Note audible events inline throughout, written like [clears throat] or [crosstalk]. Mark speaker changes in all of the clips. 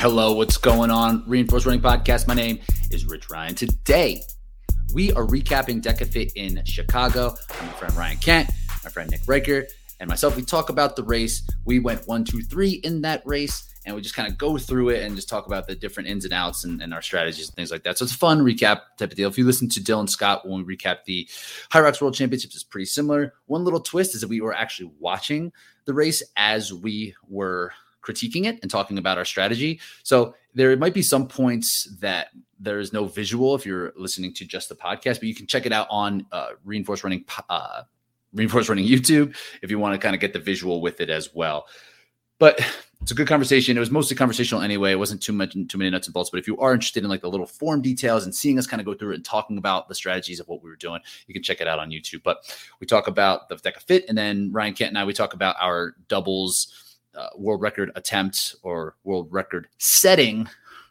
Speaker 1: Hello, what's going on? Reinforced Running Podcast. My name is Rich Ryan. Today, we are recapping DecaFit in Chicago. I'm my friend Ryan Kent, my friend Nick Raker, and myself. We talk about the race. We went one, two, three in that race, and we just kind of go through it and just talk about the different ins and outs and, and, our strategies and things like that. So it's a fun recap type of deal. If you listen to Dylan Scott when we recap the HYROX World Championships, it's pretty similar. One little twist is that we were actually watching the race as we were critiquing it and talking about our strategy. So there might be some points that there is no visual if you're listening to just the podcast, but you can check it out on uh, Reinforce Running uh, Reinforce Running YouTube if you want to kind of get the visual with it as well. But it's a good conversation. It was mostly conversational anyway. It wasn't too much, too many nuts and bolts. But if you are interested in like the little form details and seeing us kind of go through it and talking about the strategies of what we were doing, you can check it out on YouTube. But we talk about the DecaFit, and then Ryan Kent and I we talk about our doubles uh, world record attempt or world record setting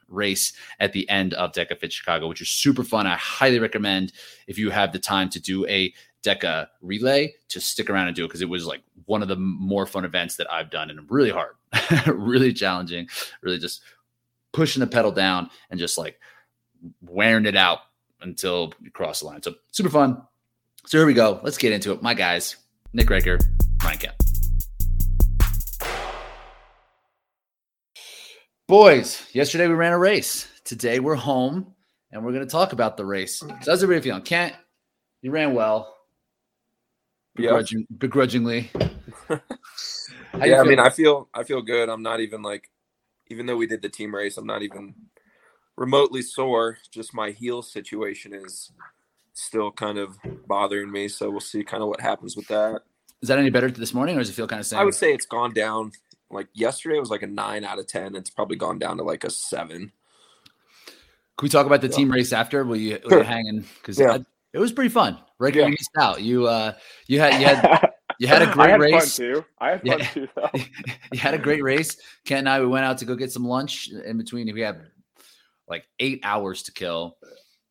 Speaker 1: race at the end of DecaFit Chicago, which is super fun. I highly recommend if you have the time to do a Deca relay to stick around and do it because it was like one of the more fun events that I've done and really hard, [laughs] really challenging, really just pushing the pedal down and just like wearing it out until you cross the line. So super fun. So here we go. Let's get into it. My guys, Nick Raker, Boys, yesterday we ran a race. Today we're home and we're going to talk about the race. So how's everybody feeling? Kent, you ran well. Begrudging, yep. Begrudgingly. [laughs]
Speaker 2: yeah, I mean, I feel I feel good. I'm not even like, even though we did the team race, I'm not even remotely sore. Just my heel situation is still kind of bothering me. So we'll see kind of what happens with that.
Speaker 1: Is that any better this morning, or does it feel kind of same?
Speaker 2: I would say it's gone down like yesterday was like a nine out of ten. It's probably gone down to like a seven.
Speaker 1: Can we talk about the yeah. team race after? Will you, will you hanging? Because yeah. it was pretty fun. Right, yeah. you missed out. You uh, you had you had [laughs] you had a great
Speaker 3: had
Speaker 1: race
Speaker 3: too. I had fun too. [laughs] Though.
Speaker 1: you had a great race. Ken and I we went out to go get some lunch in between. We had like eight hours to kill.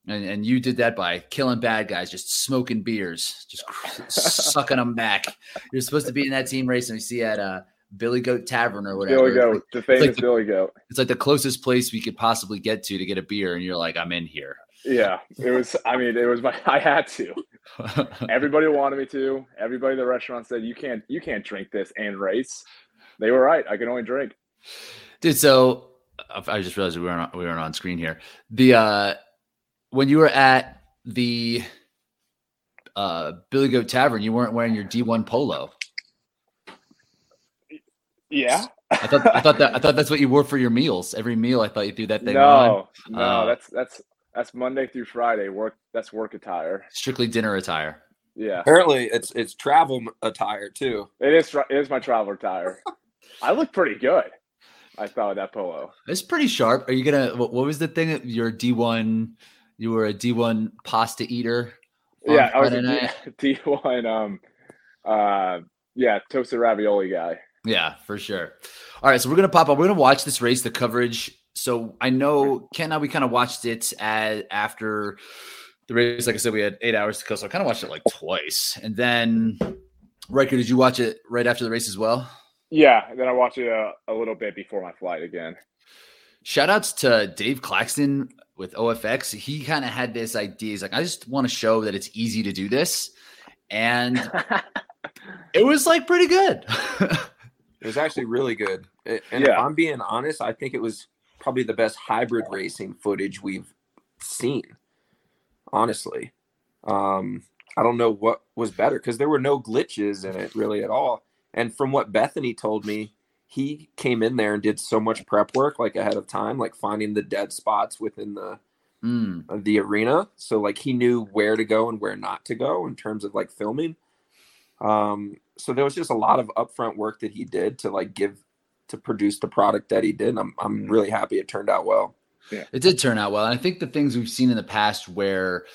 Speaker 1: And, and you did that by killing bad guys, just smoking beers, just [laughs] sucking them back. You're supposed to be in that team race, and we see at uh, Billy Goat Tavern or whatever.
Speaker 3: Billy Goat, the famous like the, Billy Goat.
Speaker 1: It's like the closest place we could possibly get to to get a beer, and you're like, I'm in here.
Speaker 3: Yeah, it was. I mean, it was my. [laughs] I had to. [laughs] Everybody wanted me to. Everybody in the restaurant said, "You can't. You can't drink this and race." They were right. I can only drink.
Speaker 1: Dude, so I just realized we weren't we weren't on screen here. The uh when you were at the uh Billy Goat Tavern, you weren't wearing your D1 polo.
Speaker 3: Yeah. [laughs]
Speaker 1: I thought I thought that I thought that's what you wore for your meals. Every meal, I thought you threw that thing
Speaker 3: no,
Speaker 1: on.
Speaker 3: No, uh, that's that's that's Monday through Friday. Work that's work attire.
Speaker 1: Strictly dinner attire.
Speaker 3: Yeah.
Speaker 2: Apparently, it's it's travel attire too.
Speaker 3: It is it is my travel attire. [laughs] I look pretty good. I thought that polo.
Speaker 1: It's pretty sharp. Are you gonna? What, what was the thing? You're D one. You were a D one pasta eater.
Speaker 3: Yeah, I was a D one. [laughs] Um, uh, yeah, toasted ravioli guy.
Speaker 1: Yeah, for sure. All right, so we're gonna pop up. We're gonna watch this race, the coverage. So I know Ken and I we kind of watched it at, after the race. Like I said, we had eight hours to go, so I kind of watched it like twice. And then, Riker, did you watch it right after the race as well?
Speaker 3: Yeah, then I watched it a, a little bit before my flight again.
Speaker 1: Shout outs to Dave Claxton with OFX. He kind of had this idea. He's like, I just want to show that it's easy to do this. And [laughs] it was like pretty good. [laughs]
Speaker 2: It was actually really good. And yeah. if I'm being honest, I think it was probably the best hybrid racing footage we've seen. Honestly, um, I don't know what was better because there were no glitches in it really at all. And from what Bethany told me, he came in there and did so much prep work like ahead of time, like finding the dead spots within the mm. the arena. So like he knew where to go and where not to go in terms of like filming. Um, so there was just a lot of upfront work that he did to like give to produce the product that he did. And I'm I'm really happy it turned out well.
Speaker 1: Yeah. It did turn out well. And I think the things we've seen in the past where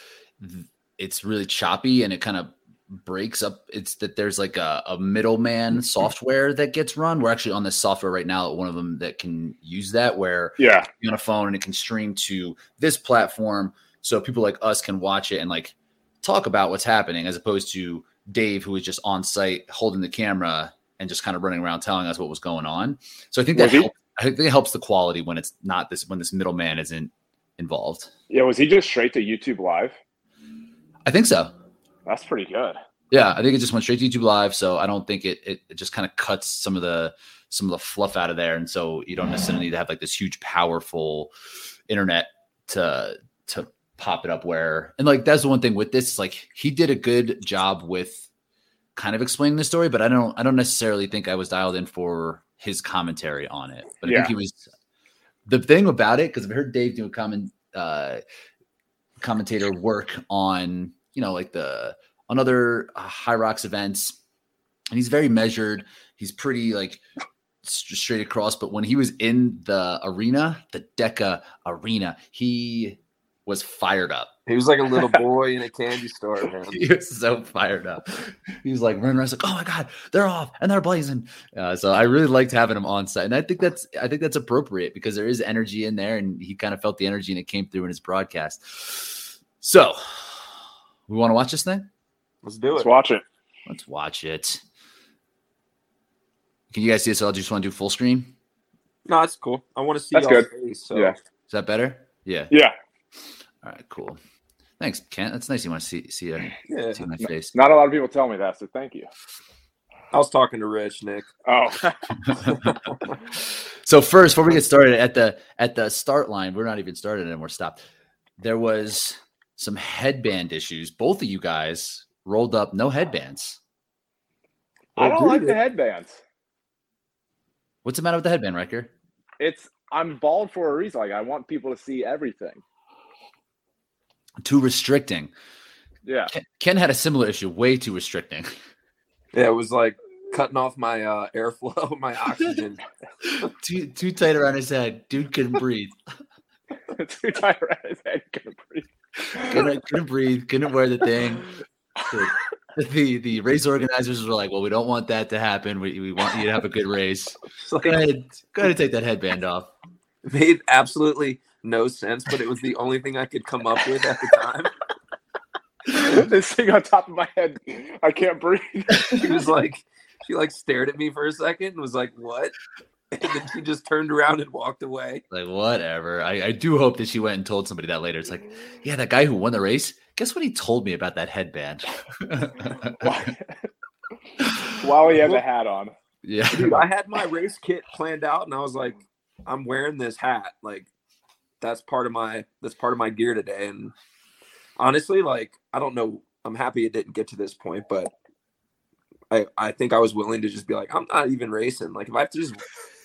Speaker 1: it's really choppy and it kind of breaks up it's that there's like a, a middleman mm-hmm. software that gets run we're actually on this software right now one of them that can use that where
Speaker 3: yeah
Speaker 1: you're on a phone and it can stream to this platform so people like us can watch it and like talk about what's happening as opposed to Dave, who was just on site holding the camera and just kind of running around telling us what was going on. So I think that
Speaker 3: was he,
Speaker 1: I think it helps the quality when it's not this when this middleman isn't involved.
Speaker 3: Yeah, was he just straight to YouTube Live?
Speaker 1: I think so.
Speaker 3: That's pretty good.
Speaker 1: Yeah, I think it just went straight to YouTube Live, so I don't think it it, it just kind of cuts some of the some of the fluff out of there, and so you don't necessarily need to have like this huge, powerful internet to to pop it up where and like that's the one thing with this like he did a good job with kind of explaining the story but i don't i don't necessarily think i was dialed in for his commentary on it but i
Speaker 3: Yeah.
Speaker 1: think he was the thing about it because i've heard dave do a comment uh commentator work on you know like the on other uh, HYROX events and he's very measured he's pretty like straight across but when he was in the arena the deca arena he was fired up
Speaker 2: He was like a little [laughs] boy in a candy store, man. [laughs]
Speaker 1: he was so fired up he was like running around like oh my god they're off and they're blazing uh, so i really liked having him on site and i think that's i think that's appropriate because there is energy in there and he kind of felt the energy and it came through in his broadcast so we want to watch this thing
Speaker 2: Let's do it.
Speaker 3: Let's watch it.
Speaker 1: let's watch it can you guys see this? I'll just want to do full screen.
Speaker 2: No, that's cool. I want to see
Speaker 3: That's good.
Speaker 2: face. So.
Speaker 3: Yeah.
Speaker 1: Is that better? Yeah.
Speaker 3: Yeah.
Speaker 1: All right. Cool. Thanks, Kent. That's nice. You want to see see, uh,
Speaker 2: yeah.
Speaker 1: see my face.
Speaker 3: Not a lot of people tell me that, so thank you.
Speaker 2: I was talking to Rich, Nick.
Speaker 3: Oh, [laughs]
Speaker 1: so first, before we get started, at the at the start line, we're not even started and we're stopped. There was some headband issues. Both of you guys rolled up no headbands.
Speaker 3: I don't like the headbands.
Speaker 1: What's the matter with the headband, Riker?
Speaker 3: It's I'm bald for a reason. Like I want people to see everything.
Speaker 1: Too restricting.
Speaker 3: Yeah.
Speaker 1: Ken, Ken had a similar issue, way too restricting. [laughs]
Speaker 2: Yeah, it was like cutting off my uh, airflow, [laughs] my oxygen. [laughs]
Speaker 1: too too tight around his head. Dude couldn't breathe.
Speaker 3: Too tight around his head. Couldn't breathe.
Speaker 1: couldn't, couldn't breathe, couldn't wear the thing. The, the the race organizers were like, "Well, we don't want that to happen. We, we want you to have a good race.
Speaker 2: Like,
Speaker 1: Go ahead, go ahead and take that headband off."
Speaker 2: it made absolutely no sense, but it was the only thing I could come up with at the time. [laughs]
Speaker 3: this thing on top of my head. I can't breathe.
Speaker 2: She was like, she like stared at me for a second and was like, "What?" And then she just turned around and walked away.
Speaker 1: Like whatever. I, I do hope that she went and told somebody that later. It's like, yeah, that guy who won the race. Guess what he told me about that headband? [laughs]
Speaker 3: While he had the hat on.
Speaker 1: yeah,
Speaker 2: Dude, I had my race kit planned out, and I was like, "I'm wearing this hat. Like, that's part of my that's part of my gear today." And honestly, like, I don't know. I'm happy it didn't get to this point, but I I think I was willing to just be like, I'm not even racing. Like, if I have to just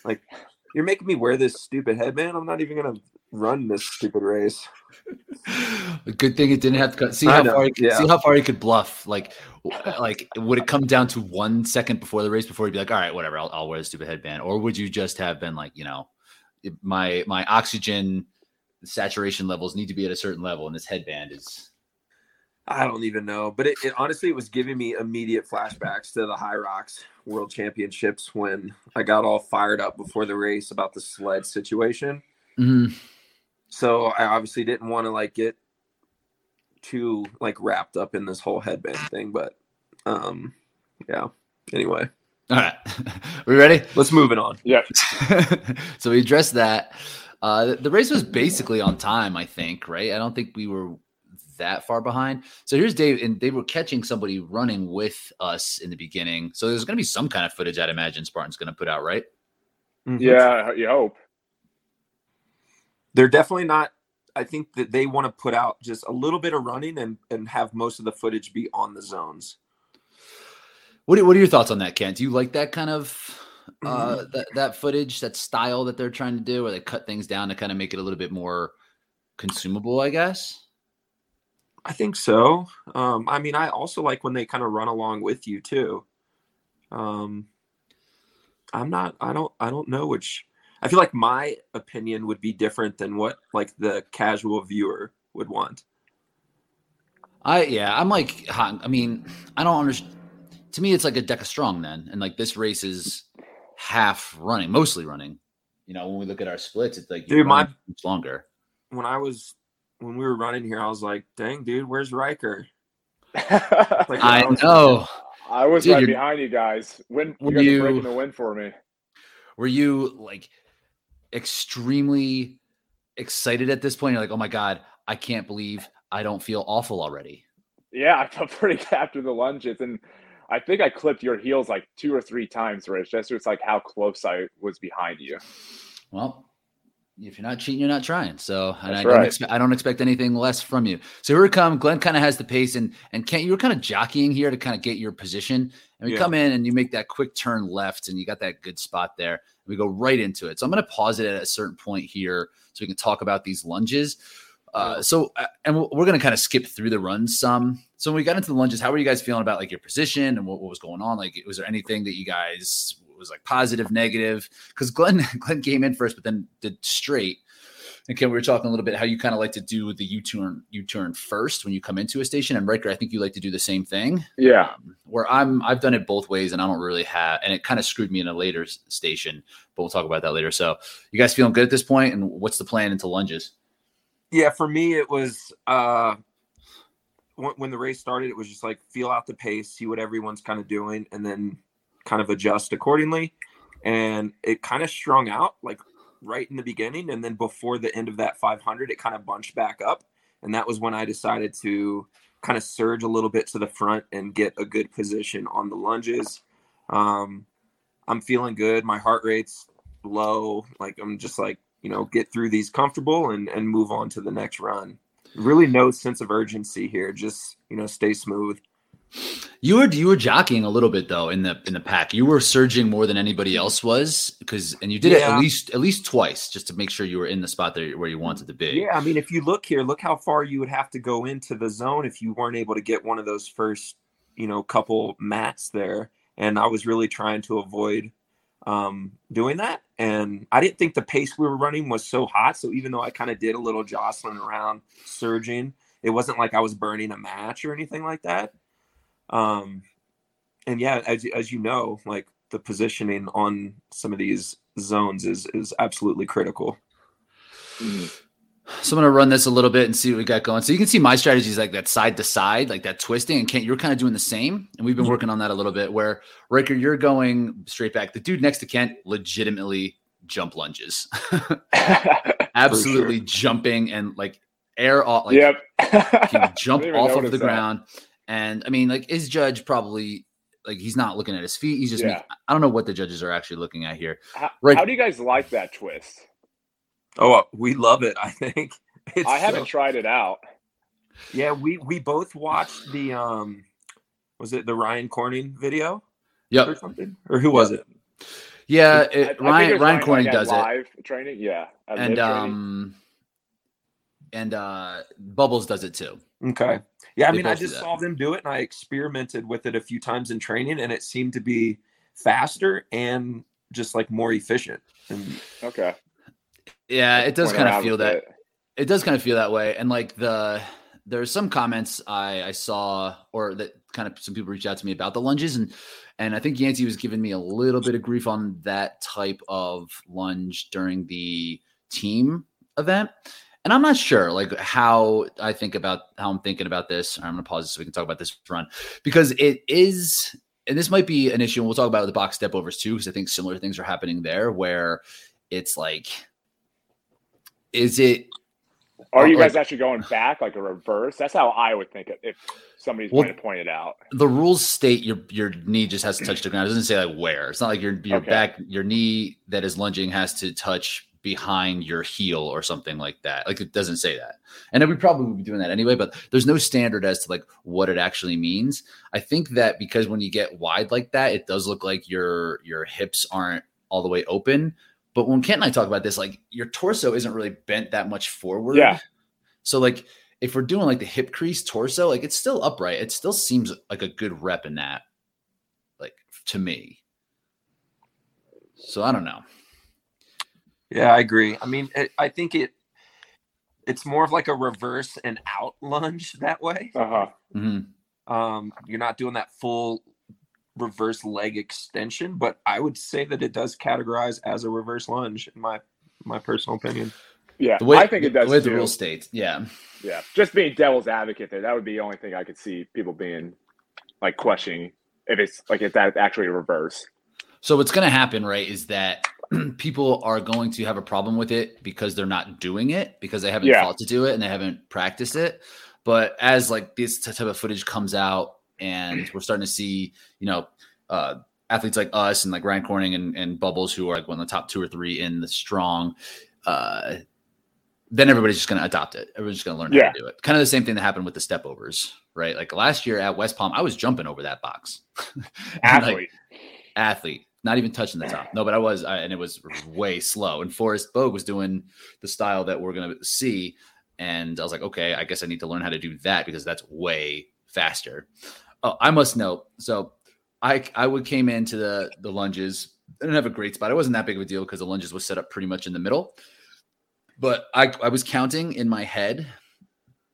Speaker 2: like, you're making me wear this stupid headband. I'm not even gonna run this stupid race.
Speaker 1: A good thing it didn't have to cut. See how far he,
Speaker 2: yeah.
Speaker 1: see how far he could bluff. Like, like would it come down to one second before the race before he'd be like, all right, whatever, I'll, I'll wear the stupid headband, or would you just have been like, you know, my my oxygen saturation levels need to be at a certain level, and this headband is.
Speaker 2: I don't even know, but it, it honestly it was giving me immediate flashbacks to the HYROX World Championships when I got all fired up before the race about the sled situation.
Speaker 1: Mhm.
Speaker 2: So I obviously didn't want to like get too like wrapped up in this whole headband thing, but um yeah. Anyway,
Speaker 1: All right, [laughs] we ready?
Speaker 2: let's move it on.
Speaker 3: Yeah. [laughs]
Speaker 1: so we addressed that. Uh, the, the race was basically on time, I think, right? I don't think we were that far behind. So here's Dave, and they were catching somebody running with us in the beginning. So there's going to be some kind of footage, I'd imagine Spartan's going to put out, right?
Speaker 3: Yeah, you hope.
Speaker 2: They're definitely not I think that they want to put out just a little bit of running and and have most of the footage be on the zones.
Speaker 1: What are, what are your thoughts on that, Kent? Do you like that kind of uh,
Speaker 2: Mm-hmm.
Speaker 1: that that footage, that style that they're trying to do, where they cut things down to kind of make it a little bit more consumable? I guess.
Speaker 2: I think so. Um, I mean, I also like when they kind of run along with you too. Um, I'm not. I don't. I don't know which. I feel like my opinion would be different than what like the casual viewer would want.
Speaker 1: I yeah, I'm like, I mean, I don't understand. To me, it's like a DEKA STRONG then, and like this race is half running, mostly running. You know, when we look at our splits, it's like
Speaker 2: Dude, my-
Speaker 1: running much longer.
Speaker 2: When I was when we were running here, I was like, "Dang, dude, where's Riker?" [laughs] Like,
Speaker 1: I
Speaker 2: I
Speaker 1: know.
Speaker 3: I was
Speaker 1: Dude,
Speaker 3: right behind you guys. When
Speaker 1: Were
Speaker 3: you guys
Speaker 1: you-
Speaker 3: breaking the win for me.
Speaker 1: Were you like extremely excited at this point? You're like, oh my god, I can't believe I don't feel awful already.
Speaker 3: Yeah, I felt [laughs] pretty after the lunges, and I think I clipped your heels like two or three times, Rich. That's just like how close I was behind you.
Speaker 1: Well, if you're not cheating, you're not trying. So and I
Speaker 3: right.
Speaker 1: don't expect I don't expect anything less from you. So here we come. Glenn kind of has the pace, and and Kent, you were kind of jockeying here to kind of get your position. And we yeah. come in and you make that quick turn left, and you got that good spot there. And we go right into it. So I'm going to pause it at a certain point here so we can talk about these lunges. Uh, so, uh, and we're going to kind of skip through the runs some. So, when we got into the lunges, how were you guys feeling about like your position and what, what was going on? Like, was there anything that you guys was like positive, negative? Because Glenn, [laughs] Glenn came in first, but then did straight. And Ken, we were talking a little bit how you kind of like to do the U turn, U turn first when you come into a station. And Riker, I think you like to do the same thing.
Speaker 3: Yeah.
Speaker 1: Um, where I'm, I've done it both ways, and I don't really have, and it kind of screwed me in a later station. But we'll talk about that later. So, you guys feeling good at this point? And what's the plan into lunges?
Speaker 2: Yeah, for me, it was uh, when, the race started. It was just like feel out the pace, see what everyone's kind of doing, and then kind of adjust accordingly. And it kind of strung out like right in the beginning, and then before the end of that 500, it kind of bunched back up, and that was when I decided to kind of surge a little bit to the front and get a good position on the lunges. Um, I'm feeling good. My heart rate's low. Like I'm just like you know get through these comfortable and and move on to the next run. Really no sense of urgency here. Just you know stay smooth.
Speaker 1: You were you were jockeying a little bit though in the in the pack. You were surging more than anybody else was because and you did yeah. it at least at least twice just to make sure you were in the spot there where you wanted to be.
Speaker 2: Yeah i mean if you look here look how far you would have to go into the zone if you weren't able to get one of those first you know couple mats there. And i was really trying to avoid um, doing that. And I didn't think the pace we were running was so hot. So even though I kind of did a little jostling around, surging, it wasn't like I was burning a match or anything like that. Um, and yeah, as, as you know, like the positioning on some of these zones is is absolutely critical.
Speaker 1: Mm-hmm. So I'm gonna run this a little bit and see what we got going. So you can see my strategy is like that side to side, like that twisting. And Kent, you're kind of doing the same. And we've been mm-hmm. working on that a little bit. Where Riker, you're going straight back. The dude next to Kent legitimately jump lunges, [laughs] [laughs] absolutely sure. jumping and like air off. Like,
Speaker 3: yep,
Speaker 1: can [laughs] jump off of the that. ground. And I mean, like his judge probably like he's not looking at his feet. He's just yeah. making, I don't know what the judges are actually looking at here.
Speaker 3: How, right. how do you guys like that twist?
Speaker 2: Oh, we love it. I think. [laughs]
Speaker 3: It's I haven't so, tried it out.
Speaker 2: Yeah, we we both watched the um, was it the Ryan Corning video?
Speaker 1: Yeah,
Speaker 2: Or something, or who was it?
Speaker 1: Yeah, it, I, Ryan I Ryan Corning does
Speaker 3: live
Speaker 1: it.
Speaker 3: Training, yeah,
Speaker 1: and um, and uh, Bubbles does it too.
Speaker 2: Okay. Yeah, I they mean, I just saw them do it, and I experimented with it a few times in training, and it seemed to be faster and just like more efficient. And,
Speaker 3: okay.
Speaker 1: Yeah, it does kind of feel that. It. it does kind of feel that way, and like the there's some comments I, I saw or that kind of some people reached out to me about the lunges and and I think Yancey was giving me a little bit of grief on that type of lunge during the team event. And I'm not sure like how I think about how I'm thinking about this. I'm gonna pause this so we can talk about this run because it is and this might be an issue, and we'll talk about the box step overs too, because I think similar things are happening there where it's like is it
Speaker 3: are you uh, guys like, actually going back like a reverse? That's how I would think it if somebody's well, going to point it out.
Speaker 1: The rules state your your knee just has to touch the ground. It doesn't say like where. It's not like your your okay. back your knee that is lunging has to touch behind your heel or something like that. Like it doesn't say that. And we probably would be doing that anyway, but there's no standard as to like what it actually means. I think that because when you get wide like that, it does look like your your hips aren't all the way open, but when Kent and I talk about this, like your torso isn't really bent that much forward.
Speaker 3: Yeah.
Speaker 1: So like if we're doing like the hip crease torso, like it's still upright. It still seems like a good rep in that, like to me. So I don't know.
Speaker 2: Yeah, I agree. I mean, it, I think it it's more of like a reverse and out lunge that way.
Speaker 3: Uh huh.
Speaker 1: Mm-hmm.
Speaker 2: Um, you're not doing that full reverse leg extension, but I would say that it does categorize as a reverse lunge in my my personal opinion.
Speaker 3: Yeah, way, I think it does.
Speaker 1: With the rule states, yeah,
Speaker 3: yeah. Just being devil's advocate there, that would be the only thing I could see people being like questioning if it's like if that's actually a reverse.
Speaker 1: So what's going to happen, right, is that [clears throat] people are going to have a problem with it because they're not doing it because they haven't yeah. thought to do it and they haven't practiced it. But as like this type of footage comes out and we're starting to see, you know, uh, athletes like us and like Ryan Corning and, and Bubbles who are like one of the top two or three in the strong, uh, then everybody's just going to adopt it. Everybody's just going to learn yeah. how to do it. Kind of the same thing that happened with the step overs, right? Like last year at West Palm, I was jumping over that box. [laughs]
Speaker 3: athlete, like,
Speaker 1: athlete, not even touching the top. No, but I was, I, and it was way slow. And Forrest Bogue was doing the style that we're going to see, and I was like, okay, I guess I need to learn how to do that because that's way faster. Oh, I must note. So I I would came into the the lunges. I didn't have a great spot. It wasn't that big of a deal because the lunges was set up pretty much in the middle. But I I was counting in my head,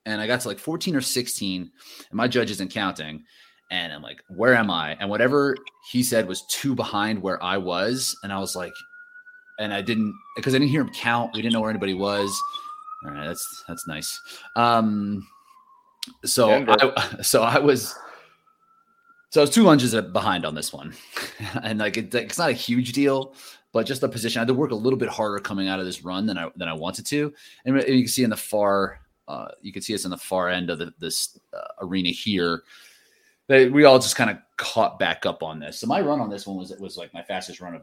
Speaker 1: and I got to like 14 or 16, and my judge isn't counting. And I'm like, where am I? And whatever he said was two behind where I was. And I was like, and I didn't because I didn't hear him count. We didn't know where anybody was. All right, that's that's nice. Um, so I, [laughs] so I was so I was two lunges behind on this one, [laughs] and like it, it's not a huge deal, but just the position I had to work a little bit harder coming out of this run than I than I wanted to, and you can see in the far, uh, you can see us in the far end of the, this uh, arena here. That we all just kind of caught back up on this. So my run on this one was it was like my fastest run of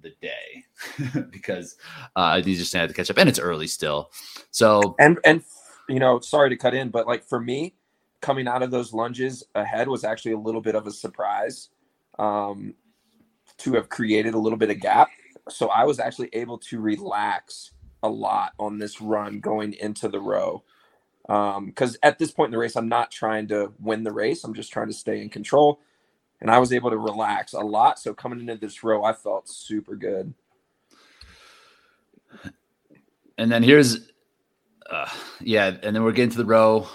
Speaker 1: the day [laughs] because uh, these just had to catch up, and it's early still. So
Speaker 2: and and you know, sorry to cut in, but like for me, coming out of those lunges ahead was actually a little bit of a surprise um, to have created a little bit of gap. So I was actually able to relax a lot on this run going into the row. Because um, at this point in the race, I'm not trying to win the race. I'm just trying to stay in control. And I was able to relax a lot. So coming into this row, I felt super good.
Speaker 1: And then here's uh, yeah, and then we're getting to the row.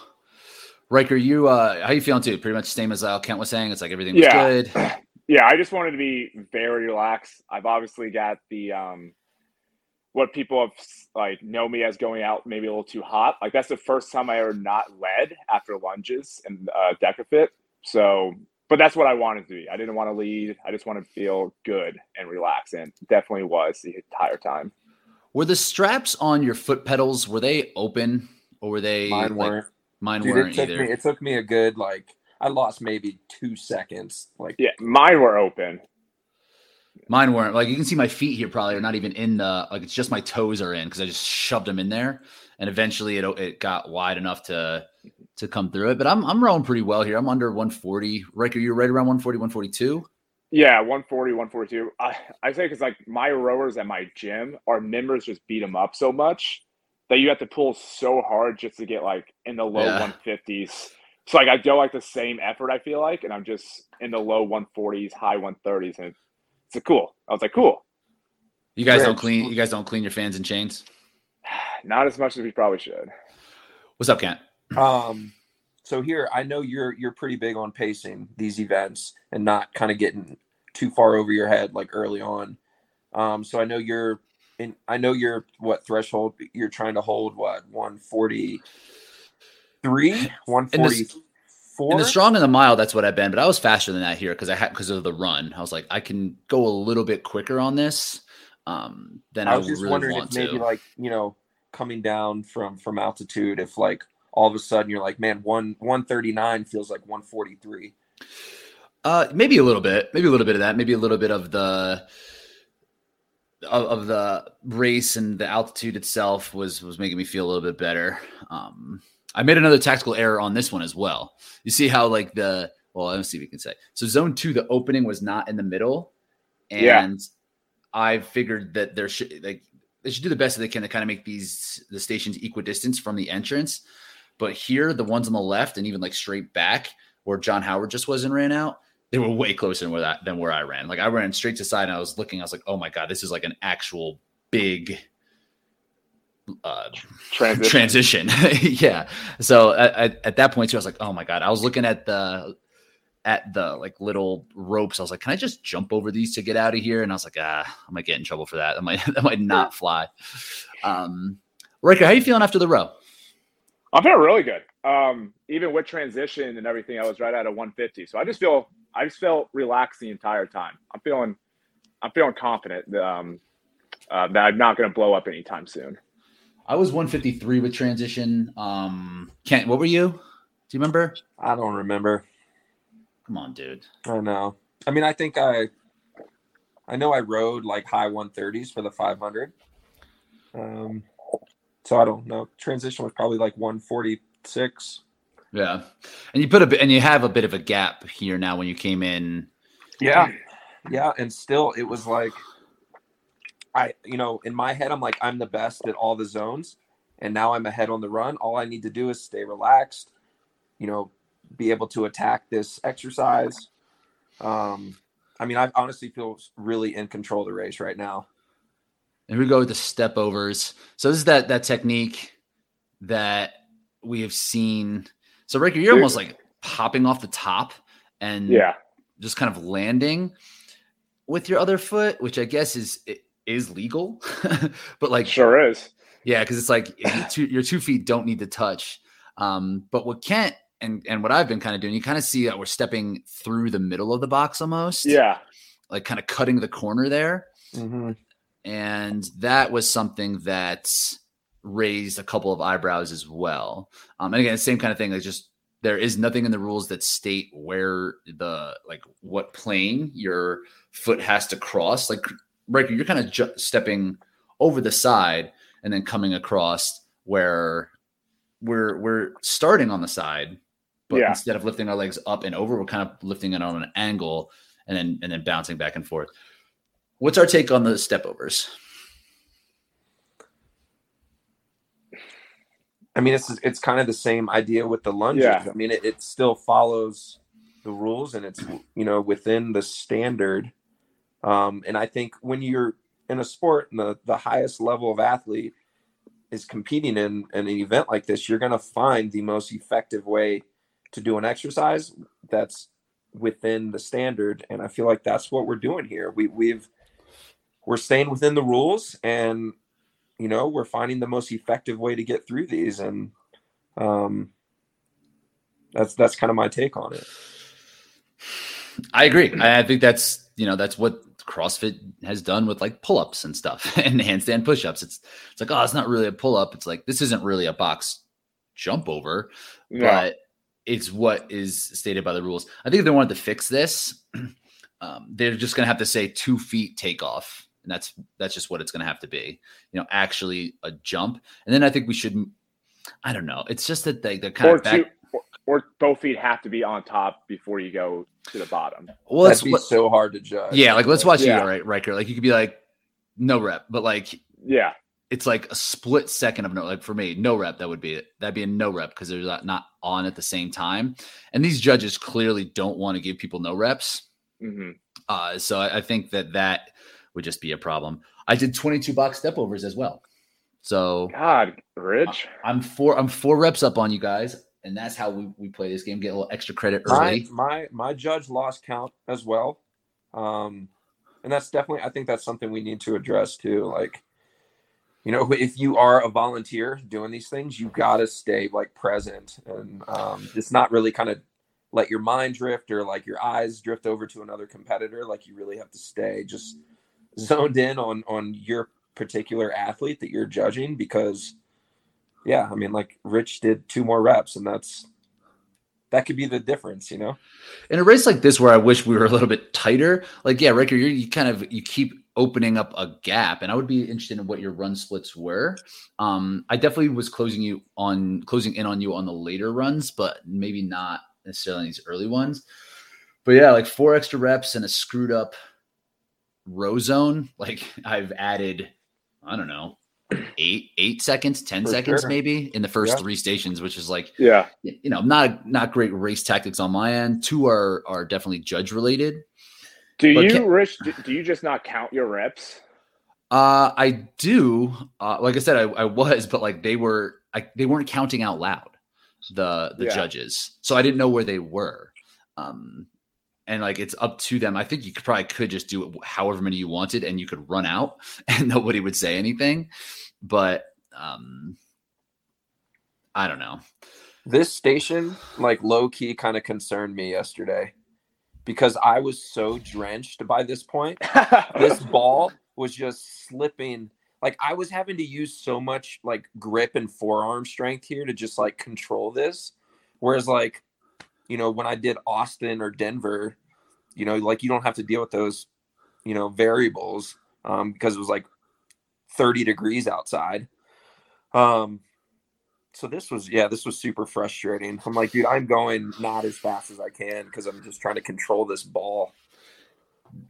Speaker 1: Riker, you uh, how you feeling too? Pretty much the same as uh, Kent was saying. It's like everything was yeah. good. [clears throat]
Speaker 3: Yeah, I just wanted to be very relaxed. I've obviously got the um, what people have like know me as going out maybe a little too hot. Like that's the first time I ever not led after lunges and uh, Decafit. So, but that's what I wanted to be. I didn't want to lead. I just want to feel good and relax, and definitely was the entire time.
Speaker 1: Were the straps on your foot pedals were they open or were they?
Speaker 2: Mine
Speaker 1: like,
Speaker 2: weren't.
Speaker 1: Mine
Speaker 2: Dude,
Speaker 1: weren't
Speaker 2: it took
Speaker 1: either.
Speaker 2: Me, it took me a good like I lost maybe two seconds. Like
Speaker 3: yeah, mine were open.
Speaker 1: Mine weren't. Like you can see my feet here probably are not even in the like it's just my toes are in because I just shoved them in there, and eventually it it got wide enough to to come through it. But I'm I'm rolling pretty well here. I'm under 140. Riker, you're right around 140, 142.
Speaker 3: Yeah, 140, 142. I, I say because like my rowers at my gym, our members just beat them up so much that you have to pull so hard just to get like in the low yeah. 150s. So like I do like the same effort, I feel like, and I'm just in the low 140s, high 130s, and it's a cool. I was like, cool.
Speaker 1: You guys don't clean. You guys don't clean your fans and chains. [sighs]
Speaker 3: Not as much as we probably should.
Speaker 1: What's up, Kent?
Speaker 2: Um, so here I know you're you're pretty big on pacing these events and not kind of getting too far over your head like early on. Um, so I know you're in I know you're what threshold you're trying to hold what 143 144 [sighs]
Speaker 1: in the strong and the mile that's what I've been but I was faster than that here because I had because of the run I was like I can go a little bit quicker on this um than I was I just really wondering if maybe
Speaker 2: to. like you know coming down from from altitude if like all of a sudden you're like, man, one 139 feels like 143.
Speaker 1: Uh, maybe a little bit, maybe a little bit of that, maybe a little bit of the of, of, the race and the altitude itself was was making me feel a little bit better. Um, I made another tactical error on this one as well. You see how like the well, let's see if we can say so. Zone two, the opening was not in the middle, and yeah. I figured that there should like they should do the best that they can to kind of make these the stations equidistant from the entrance. But here, the ones on the left and even like straight back where John Howard just was and ran out, they were way closer than where that than where I ran. Like I ran straight to side and I was looking, I was like, oh my god, this is like an actual big uh, transition. transition. [laughs] yeah. So at, at, at, that point too, I was like, oh my god. I was looking at the at the like little ropes. I was like, can I just jump over these to get out of here? And I was like, ah, I might get in trouble for that. [laughs] That might that might not fly. Um, Riker, how you feeling after the row?
Speaker 3: I'm feeling really good. Um, even with transition and everything, I was right out of 150. So I just feel I just felt relaxed the entire time. I'm feeling I'm feeling confident. Um, uh, that I'm not going to blow up anytime soon.
Speaker 1: I was 153 with transition. Um, Kent, what were you? Do you remember?
Speaker 2: I don't remember.
Speaker 1: Come on, dude.
Speaker 2: I know. I mean, I think I, I know I rode like high 130s for the 500. Um, so I don't know. Transition was probably like 146.
Speaker 1: Yeah, and you put a bit, and you have a bit of a gap here now when you came in.
Speaker 2: Yeah, yeah, and still it was like, I, you know, in my head I'm like I'm the best at all the zones, and now I'm ahead on the run. All I need to do is stay relaxed, you know, be able to attack this exercise. Um, I mean, I honestly feel really in control of the race right now.
Speaker 1: And we go with the step overs. So this is that that technique that we have seen. So Ricky, you're almost like popping off the top and
Speaker 3: yeah,
Speaker 1: just kind of landing with your other foot, which I guess is is legal, [laughs] but like
Speaker 3: sure is.
Speaker 1: Yeah, because it's like two, your two feet don't need to touch. Um, but what Kent and and what I've been kind of doing, you kind of see that we're stepping through the middle of the box almost.
Speaker 3: Yeah,
Speaker 1: like kind of cutting the corner there.
Speaker 2: Mm-hmm
Speaker 1: and that was something that raised a couple of eyebrows as well. Um, and again, same kind of thing. Like just there is nothing in the rules that state where the like what plane your foot has to cross. Like right, you're kind of ju- stepping over the side and then coming across where we're we're starting on the side, but yeah. instead of lifting our legs up and over, we're kind of lifting it on an angle and then and then bouncing back and forth. What's our take on the step
Speaker 2: I mean, it's it's kind of the same idea with the lunges. Yeah. I mean, it, it still follows the rules and it's you know within the standard. Um, and I think when you're in a sport and the, the highest level of athlete is competing in, in an event like this, you're going to find the most effective way to do an exercise that's within the standard. And I feel like that's what we're doing here. We we've we're staying within the rules and you know we're finding the most effective way to get through these and um that's that's kind of my take on it.
Speaker 1: I agree. I think that's you know that's what crossfit has done with like pull-ups and stuff [laughs] and handstand push-ups. It's it's like oh it's not really a pull-up. It's like this isn't really a box jump over yeah. but it's what is stated by the rules. I think if they wanted to fix this [clears throat] um, they're just going to have to say two feet takeoff and that's that's just what it's going to have to be. You know, actually a jump, and then I think we should. I don't know. It's just that they they're kind
Speaker 3: or
Speaker 1: of back.
Speaker 3: Two, or, or, both feet have to be on top before you go to the bottom.
Speaker 2: Well, that'd be so hard to judge.
Speaker 1: Yeah, like let's watch yeah. you right, Riker. Like you could be like no rep, but like
Speaker 3: yeah,
Speaker 1: it's like a split second of no. Like for me, no rep. That would be it. That'd be a no rep because they're not on at the same time. And these judges clearly don't want to give people no reps.
Speaker 3: Mm-hmm.
Speaker 1: Uh, so I, I think that that would just be a problem. I did 22 box step overs as well. So
Speaker 3: God, Rich.
Speaker 1: I'm four I'm four reps up on you guys, and that's how we, we play this game. Get a little extra credit early.
Speaker 2: My my, my judge lost count as well. Um and that's definitely I think that's something we need to address too. Like, you know, if you are a volunteer doing these things, you gotta stay like present and um it's not really kind of let your mind drift or like your eyes drift over to another competitor. Like you really have to stay just zoned in on on your particular athlete that you're judging because yeah i mean like rich did two more reps and that's that could be the difference you know?
Speaker 1: In a race like this where i wish we were a little bit tighter like yeah ricker you kind of you keep opening up a gap and i would be interested in what your run splits were. Um i definitely was closing you on closing in on you on the later runs but maybe not necessarily these early ones. But yeah like four extra reps and a screwed up row zone, like [laughs] I've added, I don't know, eight eight seconds, ten For seconds sure. maybe in the first yeah. three stations, which is like
Speaker 3: yeah,
Speaker 1: you know, not not great race tactics on my end. Two are are definitely judge related.
Speaker 3: Do you, can, Rich? Do you just not count your reps?
Speaker 1: Uh, I do. Uh, like I said, I, I was, but like they were, I, they weren't counting out loud the the yeah. judges, so I didn't know where they were. Um, and like it's up to them. I think you could probably could just do it however many you wanted, and you could run out, [laughs] and nobody would say anything. But um, I don't know.
Speaker 2: This station, like low key, kind of concerned me yesterday because I was so drenched by this point. [laughs] this ball was just slipping. Like I was having to use so much like grip and forearm strength here to just like control this. Whereas like, you know, when I did Austin or Denver, you know, like you don't have to deal with those, you know, variables um, because it was like 30 degrees outside. Um, so this was yeah this was super frustrating. I'm like dude i'm going not as fast as i can because i'm just trying to control this ball.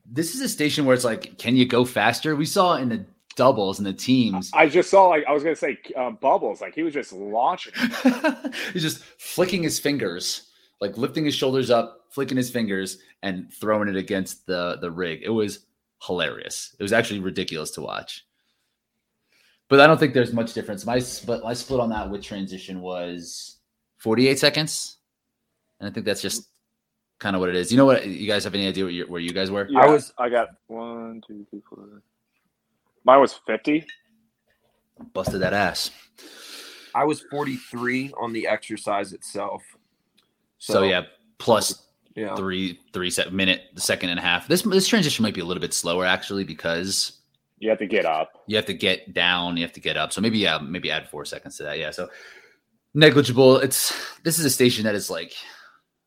Speaker 1: This is a station where it's like can you go faster? We saw in the doubles and the teams.
Speaker 3: I just saw like i was gonna say um, bubbles like he was just launching. [laughs]
Speaker 1: He's just flicking his fingers like lifting his shoulders up flicking his fingers and throwing it against the the rig it was hilarious it was actually ridiculous to watch but I don't think there's much difference. My split, my split on that with transition was 48 seconds, and I think that's just kind of what it is. You know what? You guys have any idea where you, where you guys were?
Speaker 3: Yeah, I was. I got one, two, three, four. Mine was 50.
Speaker 1: Busted that ass.
Speaker 2: I was 43 on the exercise itself.
Speaker 1: So, so yeah, plus yeah. three three set minute, the second and a half. This this transition might be a little bit slower actually because
Speaker 3: you have to get up.
Speaker 1: You have to get down. You have to get up. So maybe yeah, maybe add four seconds to that. Yeah. So negligible. It's this is a station that is like,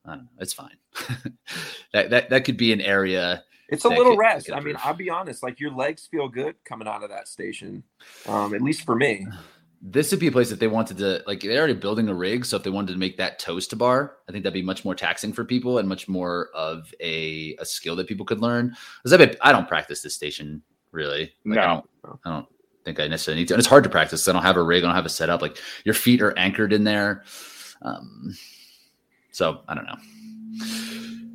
Speaker 1: I don't know, it's fine. [laughs] that that that could be an area.
Speaker 2: It's a little could, rest. I mean, I'll be honest. Like your legs feel good coming out of that station. Um, at least for me. [sighs] [sighs] [sighs]
Speaker 1: This would be a place that they wanted to like. They're already building a rig, so if they wanted to make that toast bar, I think that'd be much more taxing for people and much more of a, a skill that people could learn. Because I, I don't practice this station really.
Speaker 3: Like, no,
Speaker 1: I don't, I don't, think I necessarily need to. And it's hard to practice. I don't have a rig. I don't have a setup. Like your feet are anchored in there. Um, so I don't know.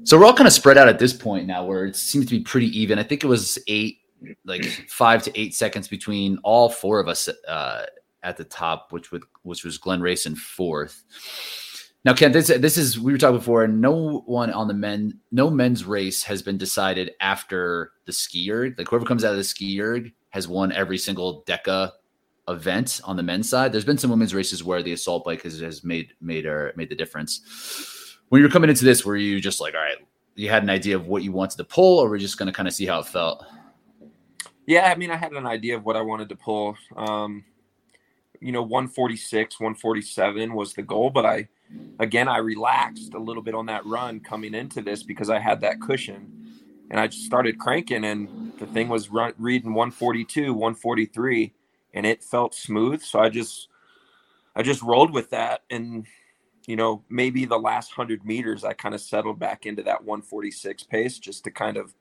Speaker 1: So we're all kind of spread out at this point now, where it seems to be pretty even. I think it was eight, like five to eight seconds between all four of us uh, at the top, which would which was Glen Rayson fourth. Now, Ken, this this is we were talking before, and no one on the men, no men's race has been decided after the ski erg. Like whoever comes out of the ski erg has won every single DECA event on the men's side. There's been some women's races where the assault bike has, has made made or made the difference. When you're coming into this, were you just like, all right, you had an idea of what you wanted to pull, or we're just going to kind of see how it felt?
Speaker 2: Yeah, I mean, I had an idea of what I wanted to pull. Um, you know, 146, 147 was the goal, but I again, I relaxed a little bit on that run coming into this because I had that cushion and I just started cranking and the thing was run, reading 142, 143 and it felt smooth. So I just, I just rolled with that. And, you know, maybe the last hundred meters, I kind of settled back into that 146 pace just to kind of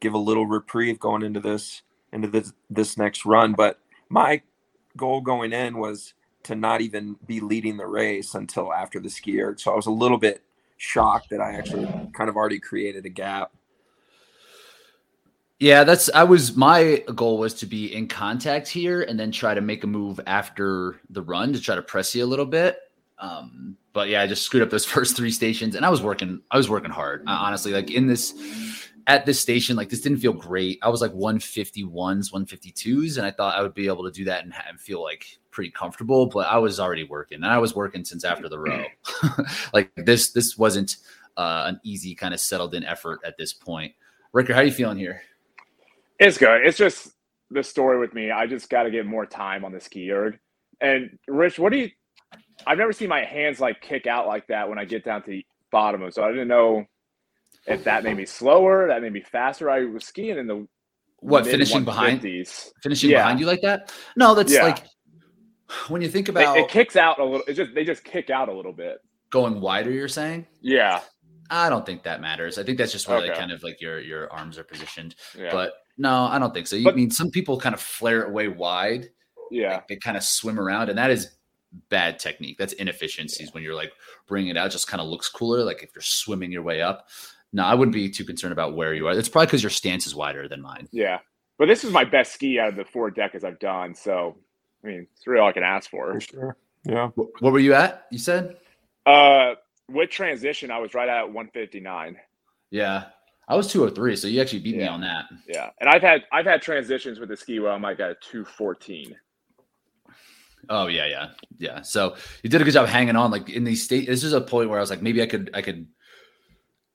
Speaker 2: give a little reprieve going into this, into this, this next run. But my goal going in was to not even be leading the race until after the ski erg. So I was a little bit shocked that I actually kind of already created a gap.
Speaker 1: Yeah, that's I was my goal was to be in contact here and then try to make a move after the run to try to press you a little bit. Um, but yeah, I just screwed up those [laughs] first three stations and I was working I was working hard. honestly, like in this at this station, like this didn't feel great. I was like 151s, 152s, and I thought I would be able to do that and, and feel like pretty comfortable. But I was already working, and I was working since after the row. [clears throat] [laughs] like this, this wasn't uh, an easy kind of settled in effort at this point. Ricker, how are you feeling here?
Speaker 3: It's good. It's just the story with me. I just got to get more time on the ski erg. And Rich, what do you? I've never seen my hands like kick out like that when I get down to the bottom of. So I didn't know if that made me slower, that made me faster. I was skiing in the
Speaker 1: what finishing behind finishing yeah. behind you like that. No, that's yeah. like when you think about
Speaker 3: it, it, kicks out a little. It just they just kick out a little bit.
Speaker 1: Going wider, you're saying?
Speaker 3: Yeah.
Speaker 1: I don't think that matters. I think that's just where okay. like kind of like your your arms are positioned. Yeah. But no, I don't think so. You but, mean some people kind of flare it way wide.
Speaker 3: Yeah.
Speaker 1: Like they kind of swim around, and that is bad technique. That's inefficiencies when you're like bringing it out. Just kind of looks cooler, like if you're swimming your way up. No, I wouldn't be too concerned about where you are. It's probably because your stance is wider than mine.
Speaker 3: Yeah, but this is my best ski out of the four DEKAs I've done. So, I mean, it's really all I can ask for.
Speaker 2: For sure. Yeah.
Speaker 1: What were you at? You said.
Speaker 3: Uh, with transition, I was right at 159.
Speaker 1: Yeah, I was 203, so you actually beat yeah. me on that.
Speaker 3: Yeah, and I've had I've had transitions with the ski where I'm like at 214.
Speaker 1: Oh yeah, yeah, yeah. So you did a good job hanging on. Like in these state, this is a point where I was like, maybe I could I could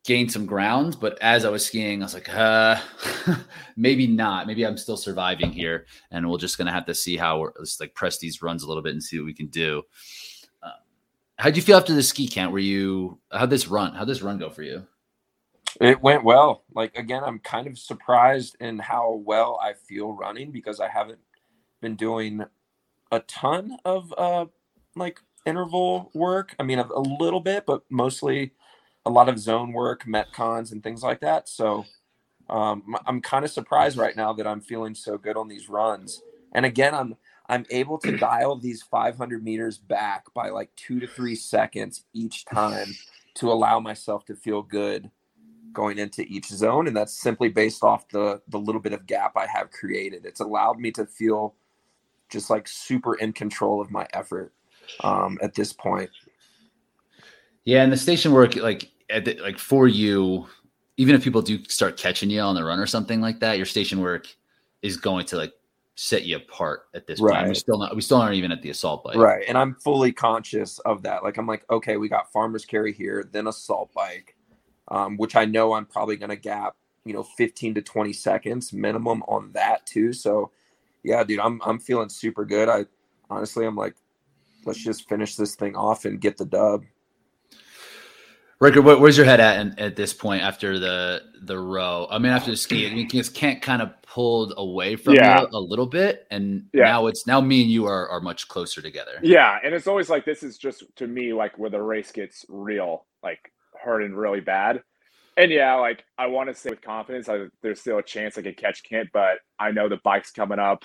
Speaker 1: gain some ground. But as I was skiing, I was like, uh, [laughs] maybe not. Maybe I'm still surviving here, and we're just gonna have to see how we're let's like press these runs a little bit and see what we can do. Uh, how'd you feel after the ski camp? Were you how'd this run? How'd this run go for you?
Speaker 2: It went well. Like again, I'm kind of surprised in how well I feel running because I haven't been doing a ton of uh like interval work. I mean, a little bit, but mostly a lot of zone work, metcons, and things like that. So um, I'm kind of surprised right now that I'm feeling so good on these runs. And again, I'm I'm able to dial these 500 meters back by like two to three seconds each time to allow myself to feel good going into each zone, and that's simply based off the the little bit of gap I have created. It's allowed me to feel just like super in control of my effort um, at this point.
Speaker 1: Yeah, and the station work, like the, like for you, even if people do start catching you on the run or something like that, your station work is going to like set you apart at this right. point. We still not we still aren't even at the assault bike.
Speaker 2: Right. And I'm fully conscious of that. Like I'm like, okay, we got farmers carry here, then assault bike, um, which I know I'm probably gonna gap, you know, 15 to 20 seconds minimum on that too. So yeah, dude, I'm I'm feeling super good. I honestly I'm like, let's just finish this thing off and get the dub.
Speaker 1: Riker, where's your head at in, at this point after the the row? I mean, after the ski, I mean, just Kent kind of pulled away from yeah. you a little bit, and yeah. now it's now me and you are are much closer together.
Speaker 3: Yeah, and it's always like this is just to me like where the race gets real, like hurting really bad. And yeah, like I want to say with confidence, I, there's still a chance I could catch Kent, but I know the bike's coming up.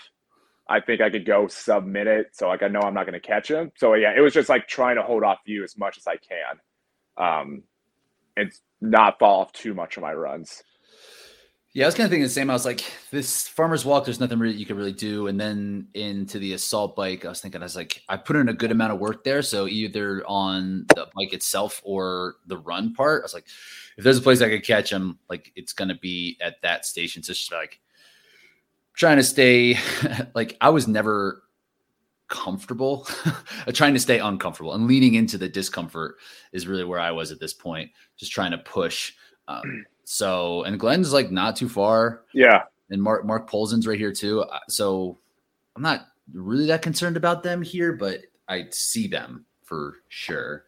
Speaker 3: I think I could go sub minute, so like I know I'm not going to catch him. So yeah, it was just like trying to hold off you as much as I can, um, and not fall off too much of my runs.
Speaker 1: Yeah, I was kind of thinking the same. I was like, this farmer's walk, there's nothing really you could really do. And then into the assault bike, I was thinking, I was like, I put in a good amount of work there. So either on the bike itself or the run part, I was like, if there's a place I could catch him, like it's going to be at that station. So just like, trying to stay [laughs] like I was never comfortable [laughs] trying to stay uncomfortable and leaning into the discomfort is really where I was at this point just trying to push um, [clears throat] so and Glenn's like not too far.
Speaker 3: Yeah.
Speaker 1: And Mark Mark Polson's right here too. Uh, so I'm not really that concerned about them here but I see them for sure.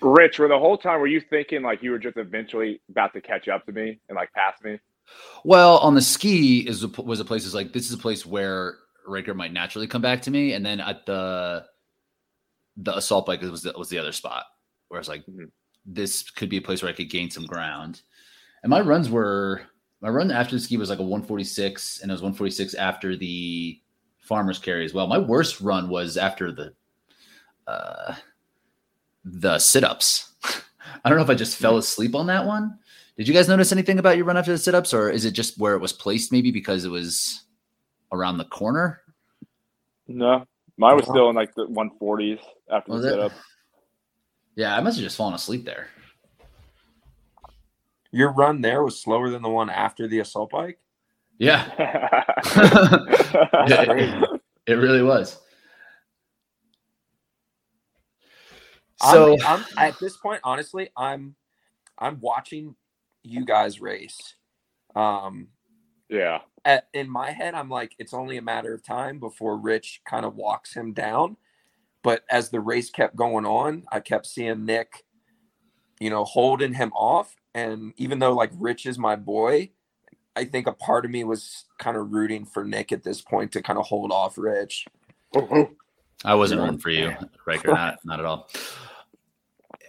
Speaker 3: Rich were the whole time were you thinking like you were just eventually about to catch up to me and like pass me?
Speaker 1: Well, on the ski is was a place is like this is a place where Riker might naturally come back to me, and then at the the assault bike was the, was the other spot where I was like, mm-hmm. this could be a place where I could gain some ground. And my runs were my run after the ski was like a 146, and it was 146 after the farmers carry as well. My worst run was after the uh the sit ups. [laughs] I don't know if I just fell asleep on that one did you guys notice anything about your run after the sit ups, or is it just where it was placed, maybe because it was around the corner?
Speaker 3: No, mine was still in like the 140s after was the sit up.
Speaker 1: Yeah, I must have just fallen asleep there.
Speaker 2: Your run there was slower than the one after the assault bike?
Speaker 1: Yeah. [laughs] [laughs] it, it really was.
Speaker 2: So I'm, I'm, at this point, honestly, I'm I'm watching you guys race. Um,
Speaker 3: yeah.
Speaker 2: At, in my head, I'm like, it's only a matter of time before Rich kind of walks him down. But as the race kept going on, I kept seeing Nick, you know, holding him off. And even though like Rich is my boy, I think a part of me was kind of rooting for Nick at this point to kind of hold off Rich.
Speaker 1: I wasn't rooting for you, Riker, not not at all.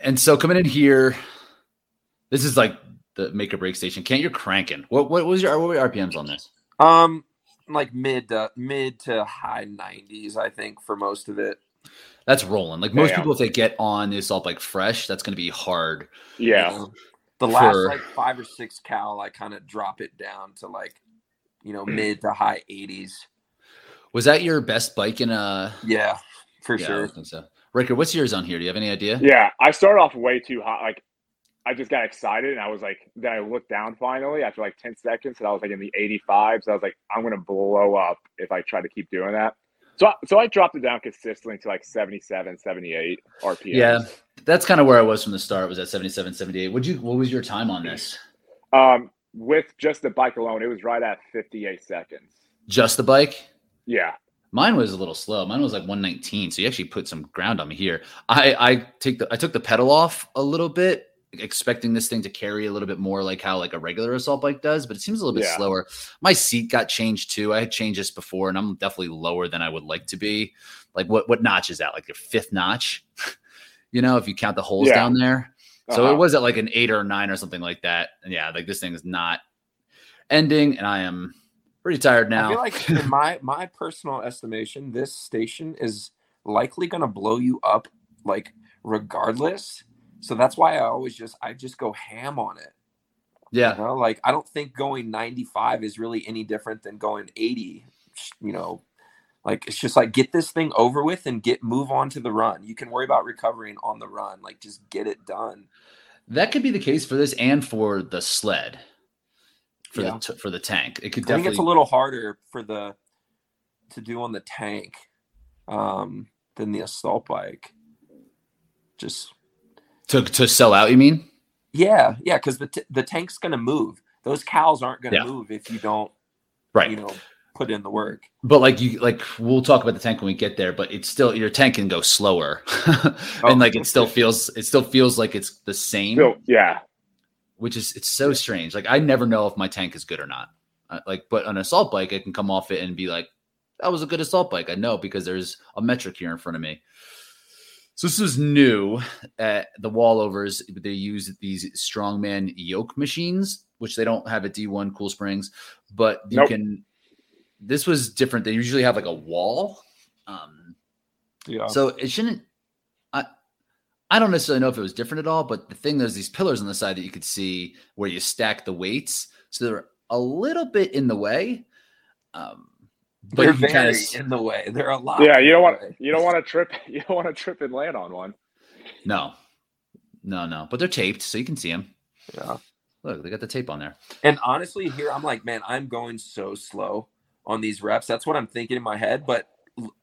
Speaker 1: And so coming in here, this is like the make or break station. Kent you're cranking? What what was your what were your RPMs on this?
Speaker 2: Um, like mid to mid to high nineties, I think, for most of it.
Speaker 1: That's rolling. Like most Damn. people, if they get on the assault bike fresh, that's going to be hard.
Speaker 3: Yeah. You know,
Speaker 2: the last like five or six cal, I kind of drop it down to like, you know, mid to high eighties.
Speaker 1: Was that your best bike in a?
Speaker 2: Yeah, for yeah, sure. I
Speaker 1: think so. Riker, what's yours on here? Do you have any idea?
Speaker 3: Yeah, I start off way too hot. Like I just got excited and I was like, then I looked down finally after like 10 seconds and I was like in the 85s. I was like, I'm going to blow up if I try to keep doing that. So, so I dropped it down consistently to like 77, 78 RPM.
Speaker 1: Yeah, that's kind of where I was from the start. Was at 77, 78. Would you? What was your time on this?
Speaker 3: Um, with just the bike alone, it was right at 58 seconds.
Speaker 1: Just the bike?
Speaker 3: Yeah.
Speaker 1: Mine was a little slow. Mine was like 119. So you actually put some ground on me here. I I take the I took the pedal off a little bit, expecting this thing to carry a little bit more like how like a regular assault bike does, but it seems a little bit yeah. slower. My seat got changed too. I had changed this before, and I'm definitely lower than I would like to be. Like what what notch is that? Like your fifth notch? [laughs] you know, if you count the holes yeah. down there. So uh-huh. it was at like an eight or nine or something like that. And yeah, like this thing is not ending, and I am pretty tired now.
Speaker 2: I feel like in my my personal estimation, this station is likely going to blow you up, like regardless. So that's why I always just I just go ham on it.
Speaker 1: Yeah,
Speaker 2: you know? like I don't think going 95 is really any different than going 80. You know, like it's just like get this thing over with and get move on to the run. You can worry about recovering on the run. Like just get it done.
Speaker 1: That could be the case for this and for the sled for yeah. the for the tank. It could
Speaker 2: I
Speaker 1: definitely.
Speaker 2: think it's a little harder for the to do on the tank um, than the assault bike. Just
Speaker 1: to to sell out. You mean?
Speaker 2: Yeah, yeah, because the t- the tank's going to move. Those cows aren't going to yeah. move if you don't,
Speaker 1: right?
Speaker 2: You know, put in the work.
Speaker 1: But like you like we'll talk about the tank when we get there, but it's still your tank can go slower. [laughs] and oh, like it still feels it still feels like it's the same.
Speaker 3: Still, yeah
Speaker 1: which is it's so strange. Like I never know if my tank is good or not. Uh, like, but an assault bike, I can come off it and be like, that was a good assault bike. I know because there's a metric here in front of me. So this is new. At the Wallovers, they use these strongman yoke machines, which they don't have at D1 Cool Springs, but you nope. can. This was different. They usually have like a wall. Um, yeah. So it shouldn't I I don't necessarily know if it was different at all, but the thing there's these pillars on the side that you could see where you stack the weights, so they're a little bit in the way. Um,
Speaker 2: but they're very kind of, in the way. They're a lot.
Speaker 3: Yeah, you don't want you don't want to trip. [laughs] You don't want to trip and land on one.
Speaker 1: No, no, no. But they're taped, so you can see them.
Speaker 2: Yeah.
Speaker 1: Look, they got the tape on there.
Speaker 2: And honestly, here I'm like, man, I'm going so slow on these reps. That's what I'm thinking in my head. But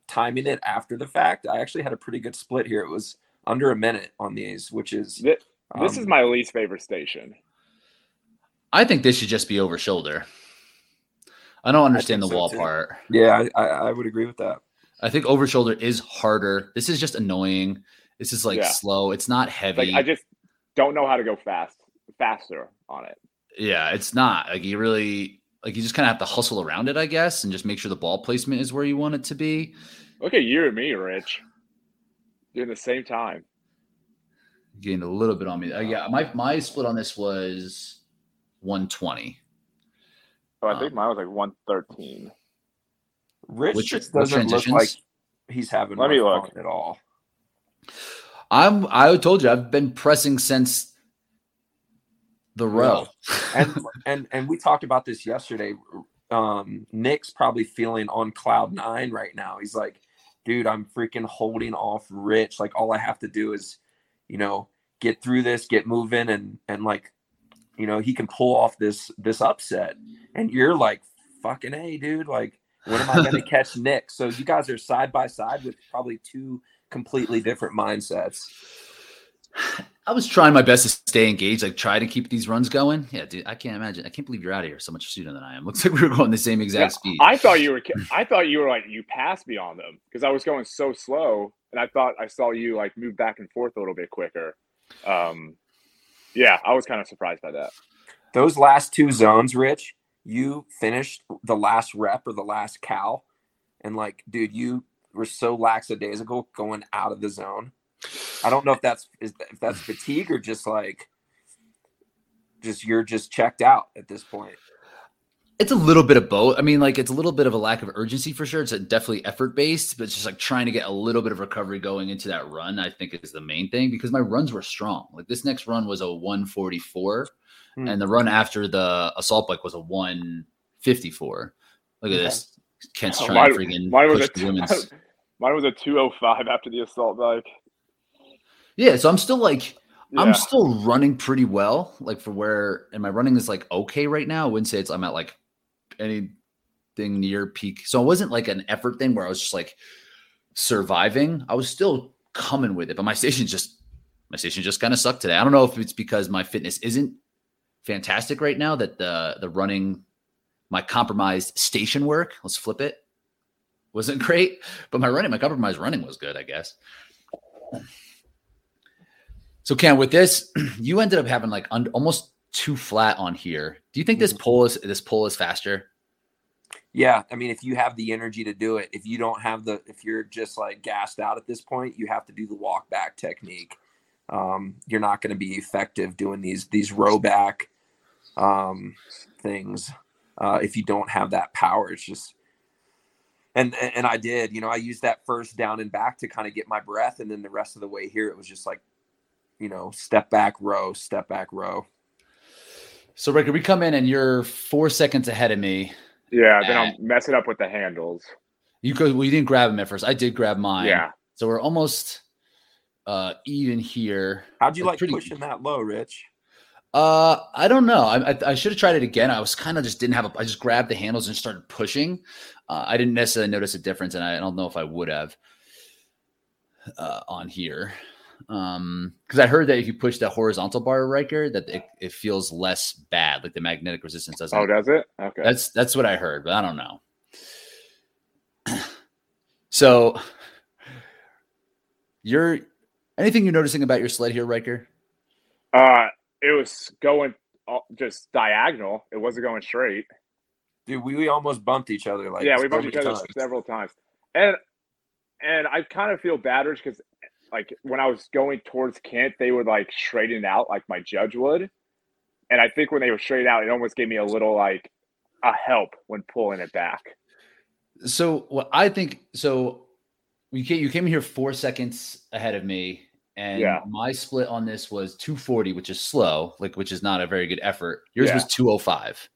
Speaker 2: timing it after the fact, I actually had a pretty good split here. It was under a minute on these, which is
Speaker 3: this, um, this is my least favorite station.
Speaker 1: I think this should just be over shoulder. I don't understand I the wall so part.
Speaker 2: Yeah, I, I, would agree with that.
Speaker 1: I think over shoulder is harder. This is just annoying. This is like yeah. slow. It's not heavy.
Speaker 3: Like, I just don't know how to go fast faster on it.
Speaker 1: Yeah, it's not like you really like you just kind of have to hustle around it, I guess, and just make sure the ball placement is where you want it to be.
Speaker 3: Look at you and me, Rich doing the same time.
Speaker 1: Gained a little bit on me. Uh, yeah, my my split on this was 120.
Speaker 3: Oh, I think um, mine was like 113.
Speaker 2: Rich which, just doesn't look like he's having Let me look. at all.
Speaker 1: I'm I told you I've been pressing since the row. [laughs]
Speaker 2: and and and we talked about this yesterday. Um, Nick's probably feeling on cloud nine right now. He's like, dude, I'm freaking holding off Rich. Like all I have to do is, you know, get through this, get moving, and and like, you know, he can pull off this this upset. And you're like, fucking a, dude. Like, when am I going [laughs] to catch Nick? So you guys are side by side with probably two completely different mindsets.
Speaker 1: I was trying my best to stay engaged, like try to keep these runs going. Yeah, dude, I can't imagine. I can't believe you're out of here so much sooner than I am. [laughs] Looks like we were going the same exact yeah, speed.
Speaker 3: I thought you were. [laughs] I thought you were like you passed me on them because I was going so slow, and I thought I saw you like move back and forth a little bit quicker. Um, yeah, I was kind of surprised by that.
Speaker 2: Those last two zones, Rich, you finished the last rep or the last cow, and like, dude, you were so lackadaisical going out of the zone I don't know if that's if that's fatigue or just like just you're just checked out at this point.
Speaker 1: It's a little bit of both. I mean, like it's a little bit of a lack of urgency for sure. It's definitely effort based, but it's just like trying to get a little bit of recovery going into that run. I think is the main thing because my runs were strong. Like this next run was a 144, hmm. and the run after the assault bike was a 154. Look at this. Kent's [laughs] trying to freaking mine was push a, women's. [laughs]
Speaker 3: Mine was a 205 after the assault bike.
Speaker 1: Yeah, so I'm still like yeah. I'm still running pretty well, like for where and my running is like okay right now. I wouldn't say it's I'm at like any thing near peak. So it wasn't like an effort thing where I was just like surviving. I was still coming with it, but my station just my station just kind of sucked today. I don't know if it's because my fitness isn't fantastic right now that the the running my compromised station work, let's flip it, wasn't [laughs] great, but my running, my compromised running was good, I guess. So, Ken, with this, [clears throat] you ended up having like un- almost too flat on here. Do you think this mm-hmm. pull is this pull is faster?
Speaker 2: Yeah, I mean, if you have the energy to do it, if you don't have the, if you're just like gassed out at this point, you have to do the walk back technique. Um, you're not going to be effective doing these these row back um, things uh, if you don't have that power. It's just and and I did, you know, I used that first down and back to kind of get my breath, and then the rest of the way here, it was just like, you know, step back row, step back row.
Speaker 1: So, Rick, we come in and you're four seconds ahead of me.
Speaker 3: Yeah, then I'm messing up with the handles.
Speaker 1: You could, well, you didn't grab them at first. I did grab mine.
Speaker 3: Yeah.
Speaker 1: So we're almost uh even here.
Speaker 2: How'd you like pretty... pushing that low, Rich?
Speaker 1: Uh, I don't know. I, I, I should have tried it again. I was kind of just didn't have a. I just grabbed the handles and started pushing. Uh, I didn't necessarily notice a difference, and I, I don't know if I would have uh, on here. Um, because I heard that if you push the horizontal bar Riker, that it, it feels less bad, like the magnetic resistance doesn't.
Speaker 3: Oh, does it? Okay.
Speaker 1: That's that's what I heard, but I don't know. [clears throat] so, you're anything you're noticing about your sled here, Riker?
Speaker 3: Uh, it was going just diagonal. It wasn't going straight.
Speaker 2: Dude, we, we almost bumped each other. Like
Speaker 3: yeah, we bumped each other times. several times, and and I kind of feel bad because like when I was going towards Kent, they would like straighten out like my judge would, and I think when they were straight out, it almost gave me a little like a help when pulling it back.
Speaker 1: So what I think so. We came, you came here four seconds ahead of me and yeah. my split on this was 240, which is slow, like which is not a very good effort. Yours yeah. was 205.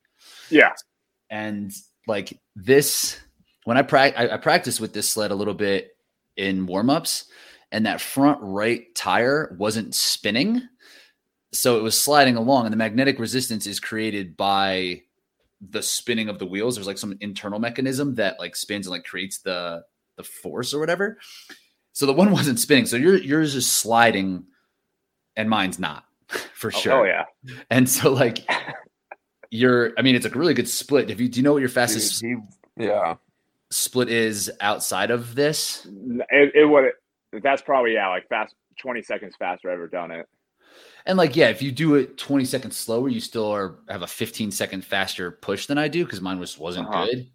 Speaker 3: Yeah.
Speaker 1: And like this, when I, pra- I, I practiced with this sled a little bit in warmups, and that front right tire wasn't spinning. So it was sliding along, and the magnetic resistance is created by the spinning of the wheels. There's like some internal mechanism that like spins and like creates the the force or whatever. So the one [laughs] wasn't spinning. So your yours is sliding, and mine's not [laughs] for oh, oh sure.
Speaker 3: Oh, yeah.
Speaker 1: And so like you're, I mean, it's a really good split. If you do you know what your fastest
Speaker 2: Dude, he, yeah
Speaker 1: split is outside of this?
Speaker 3: It, it would. That's probably yeah, like fast twenty seconds faster I've ever done it.
Speaker 1: And like, yeah, if you do it 20 seconds slower, you still are have a 15 second faster push than I do because mine was wasn't uh-huh. good.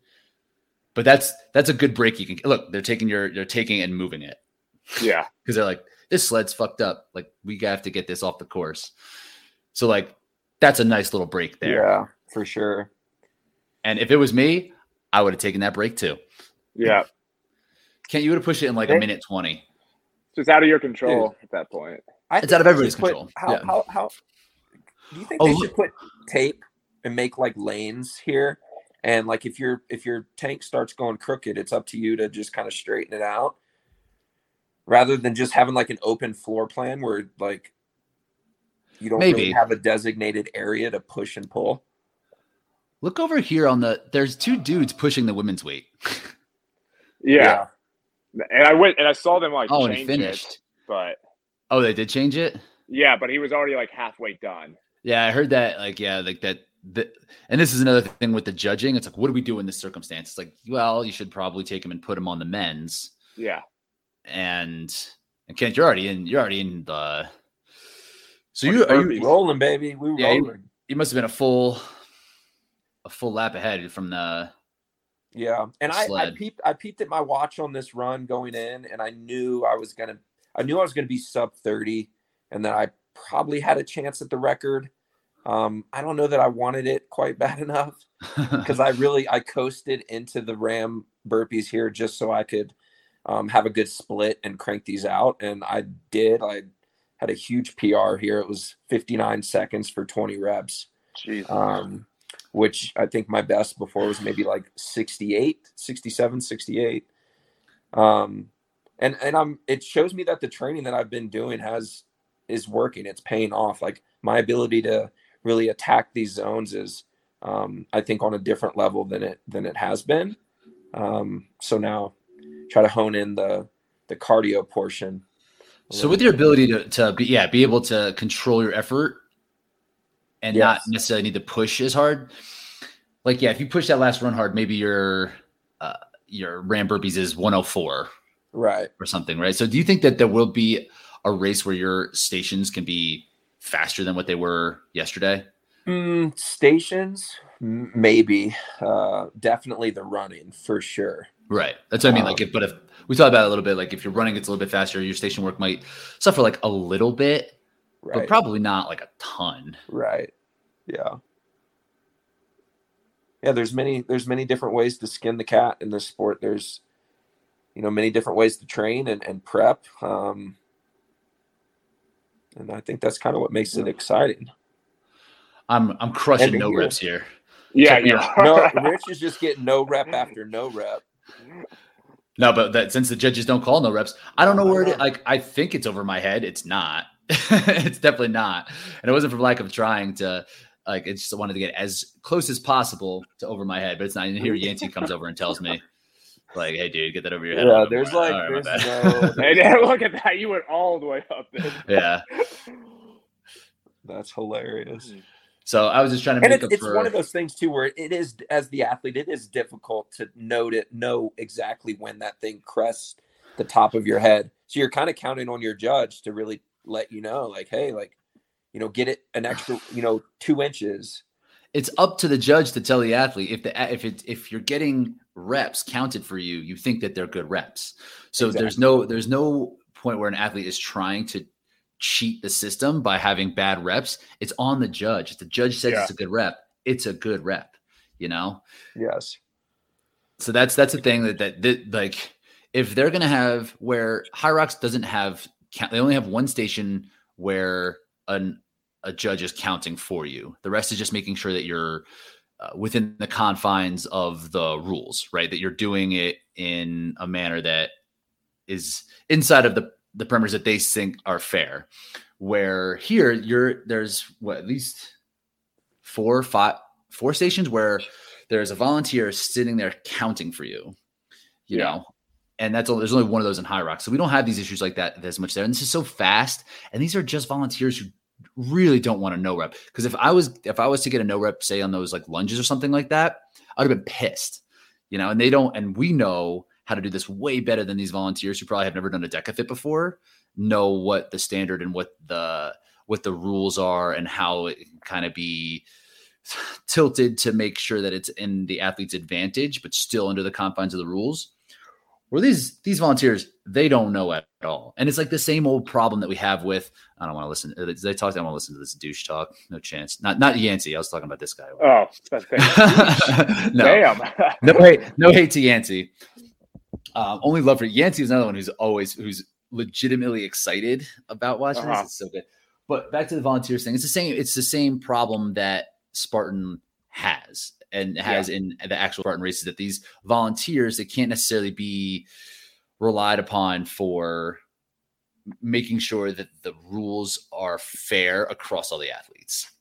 Speaker 1: But that's that's a good break you can look. They're taking your they're taking and moving it.
Speaker 3: Yeah. [laughs]
Speaker 1: Because they're like, this sled's fucked up. Like, we have to get this off the course. So, like, that's a nice little break there.
Speaker 2: Yeah, for sure.
Speaker 1: And if it was me, I would have taken that break too.
Speaker 3: Yeah. [laughs]
Speaker 1: Kent you would have pushed it in like a minute 20?
Speaker 3: So it's out of your control Dude. at that point.
Speaker 1: I it's out of everybody's control.
Speaker 2: how, yeah. how, how, do you think oh, they should put tape and make like lanes here? And like if your if your tank starts going crooked, it's up to you to just kind of straighten it out rather than just having like an open floor plan where like you don't Maybe. really have a designated area to push and pull.
Speaker 1: Look over here on the there's two dudes pushing the women's weight.
Speaker 3: yeah. yeah. And I went and I saw them like oh, change finished. It, but
Speaker 1: Oh, they did change it?
Speaker 3: Yeah, but he was already like halfway done.
Speaker 1: Yeah, I heard that like yeah, like that the, and this is another thing with the judging. It's like, what do we do in this circumstance? It's like, well, you should probably take him and put him on the men's.
Speaker 3: Yeah
Speaker 1: and and Kent, you're already in. You're already in the.
Speaker 2: So you are you rolling, baby? We were yeah, rolling. You,
Speaker 1: you must have been a full, a full lap ahead from the.
Speaker 2: Yeah, and I, I peeped. I peeped at my watch on this run going in, and I knew I was gonna. I knew I was gonna be sub thirty, and that I probably had a chance at the record. Um, I don't know that I wanted it quite [laughs] bad enough [laughs] because I really I coasted into the Ram burpees here just so I could um, have a good split and crank these out. And I did. I had a huge PR here. It was 59 seconds for 20 reps. Um, which I think my best before was maybe like 68, 67, 68. Um, and and I'm it shows me that the training that I've been doing has is working. It's paying off. Like my ability to really attack these zones is Um, I think on a different level than it than it has been. Um, so now try to hone in the the cardio portion.
Speaker 1: So with your ability to, to be yeah be able to control your effort and yes. not necessarily need to push as hard. Like yeah, if you push that last run hard, maybe your uh, your ram burpees is 104,
Speaker 2: right,
Speaker 1: or something, right? So do you think that there will be a race where your stations can be faster than what they were yesterday?
Speaker 2: Mm, stations, maybe. Uh, definitely the running for sure.
Speaker 1: Right. That's what I mean. Like, um, if, but if we talk about it a little bit, like if you're running, it's a little bit faster. Your station work might suffer like a little bit, right. but probably not like a ton.
Speaker 2: Right. Yeah. Yeah. There's many. There's many different ways to skin the cat in this sport. There's, you know, many different ways to train and, and prep. Um, and I think that's kind of what makes it exciting.
Speaker 1: I'm I'm crushing no reps here.
Speaker 3: Yeah, yeah.
Speaker 2: no, [laughs] Rich is just getting no rep after no rep.
Speaker 1: No, but that since the judges don't call no reps, I don't know where it. Like I think it's over my head. It's not. [laughs] it's definitely not. And it wasn't from lack of trying to. Like it's just wanted to get as close as possible to over my head, but it's not. And here Yancey comes over and tells me, like, "Hey, dude, get that over your head."
Speaker 2: Yeah, there's like, right, there's no. [laughs]
Speaker 3: hey, [laughs] look at that! You went all the way up there.
Speaker 1: Yeah,
Speaker 2: that's hilarious.
Speaker 1: So I was just trying to
Speaker 2: and it's, it's for... one of those things too where it is as the athlete, it is difficult to note it, know exactly when that thing crests the top of your head. So you're kind of counting on your judge to really let you know, like, hey, like, you know, get it an extra, [sighs] you know, two inches.
Speaker 1: It's up to the judge to tell the athlete if the if it if you're getting reps counted for you, you think that they're good reps. So exactly. there's no there's no point where an athlete is trying to cheat the system by having bad reps. It's on the judge. If the judge says yeah. it's a good rep, it's a good rep, you know?
Speaker 2: Yes.
Speaker 1: So that's that's the thing that, that that, like if they're gonna have where Hyrox doesn't have they only have one station where an a judge is counting for you. The rest is just making sure that you're uh, within the confines of the rules, right? That you're doing it in a manner that is inside of the the parameters that they think are fair. Where here you're there's what at least four, five, four stations where there's a volunteer sitting there counting for you. You yeah. know, and that's all, there's only one of those in HYROX so we don't have these issues like that as much there. And this is so fast, and these are just volunteers who really don't want a no rep. Because if I was if I was to get a no rep, say on those like lunges or something like that, I'd have been pissed. You know, and they don't, and we know how to do this way better than these volunteers who probably have never done a DEKA FIT before know what the standard and what the what the rules are and how it kind of be tilted to make sure that it's in the athlete's advantage but still under the confines of the rules where these these volunteers they don't know at all and it's like the same old problem that we have with i don't want to listen uh, they talk i don't want to listen to this douche talk no chance not not yancey i was talking about this guy
Speaker 3: oh [laughs] no damn [laughs]
Speaker 1: no hate no hate to yancey um, only love for Yancey is another one who's always who's legitimately excited about watching uh-huh. this. It's so good. But back to the volunteers thing, it's the same. It's the same problem that Spartan has and has yeah. in the actual Spartan races. That these volunteers they can't necessarily be relied upon for making sure that the rules are fair across all the athletes.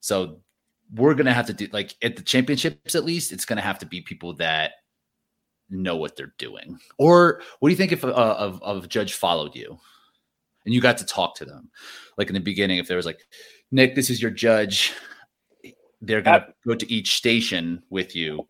Speaker 1: So we're gonna have to do like at the championships at least. It's gonna have to be people that know what they're doing? Or what do you think if a, of, of a judge followed you and you got to talk to them? Like in the beginning, if there was like, Nick, this is your judge. They're going to go to each station with you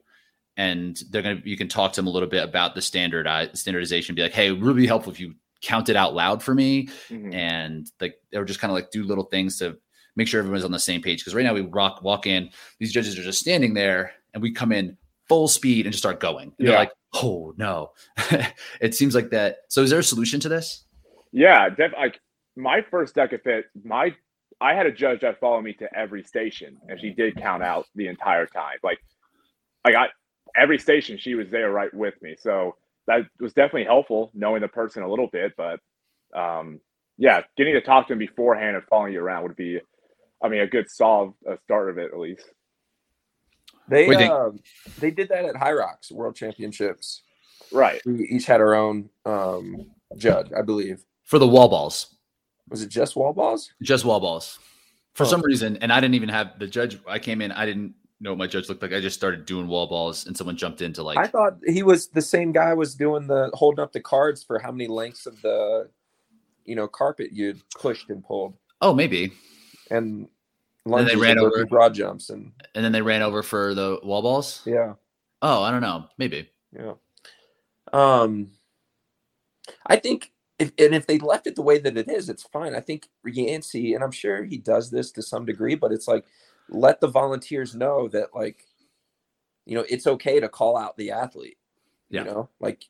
Speaker 1: and they're going to, you can talk to them a little bit about the standard standardization, be like, Hey, it would really be helpful if you count it out loud for me. Mm-hmm. And like, they were just kind of like do little things to make sure everyone's on the same page. Cause right now we rock, walk in, these judges are just standing there and we come in full speed and just start going. And yeah. You're like, oh no. [laughs] it seems like that. So is there a solution to this?
Speaker 3: Yeah, def- like my first DEKA FIT, my I had a judge that followed me to every station, and she did count out the entire time. Like, I got every station, she was there right with me. So that was definitely helpful knowing the person a little bit. But um, yeah, getting to talk to him beforehand and following you around would be, I mean, a good solve, a start of it at least.
Speaker 2: They uh, they did that at HYROX World Championships.
Speaker 3: Right.
Speaker 2: We each had our own um, judge, I believe.
Speaker 1: For the wall balls.
Speaker 2: Was it just wall balls?
Speaker 1: Just wall balls. For oh. some reason, and I didn't even have the judge. I came in, I didn't know what my judge looked like? I just started doing wall balls, and someone jumped into like.
Speaker 2: I thought he was the same guy was doing the holding up the cards for how many lengths of the, you know, carpet you'd pushed and pulled.
Speaker 1: Oh, maybe.
Speaker 2: And,
Speaker 1: and they ran over
Speaker 2: broad jumps and
Speaker 1: and then they ran over for the wall balls.
Speaker 2: Yeah.
Speaker 1: Oh, I don't know. Maybe.
Speaker 2: Yeah. Um, I think if and if they left it the way that it is, it's fine. I think Yancey, and I'm sure he does this to some degree, but it's like let the volunteers know that like, you know, it's okay to call out the athlete. Yeah. You know, like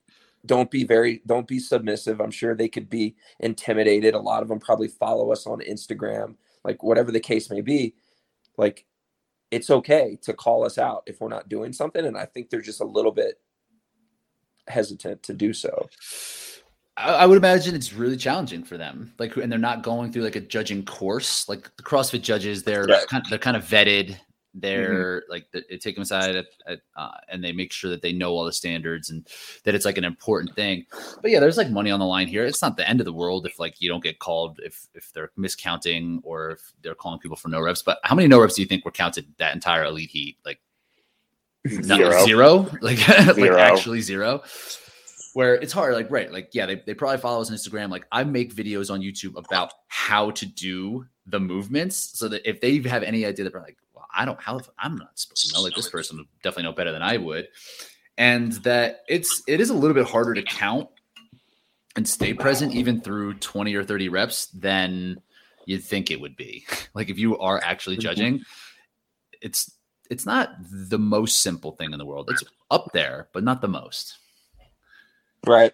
Speaker 2: don't be very don't be submissive. I'm sure they could be intimidated. A lot of them probably follow us on Instagram, like whatever the case may be. Like it's okay to call us out if we're not doing something. And I think they're just a little bit hesitant to do so.
Speaker 1: I would imagine it's really challenging for them. Like, and they're not going through like a judging course. Like the CrossFit judges, they're right. kind of, they're kind of vetted. They're mm-hmm. like they take them aside at, at, uh, and they make sure that they know all the standards and that it's like an important thing. But yeah, there's like money on the line here. It's not the end of the world if like you don't get called if if they're miscounting or if they're calling people for no reps. But how many no reps do you think were counted that entire elite heat? Like zero, zero? [laughs] like zero. like actually zero where it's hard like right like yeah they, they probably follow us on instagram. Like i make videos on youtube about how to do the movements so that if they have any idea that they're like well i don't how i'm not supposed to know like this person would definitely know better than i would. And that it's it is a little bit harder to count and stay present even through 20 or 30 reps than you'd think it would be. [laughs] Like if you are actually mm-hmm. judging it's it's not the most simple thing in the world. It's up there but not the most
Speaker 2: Right.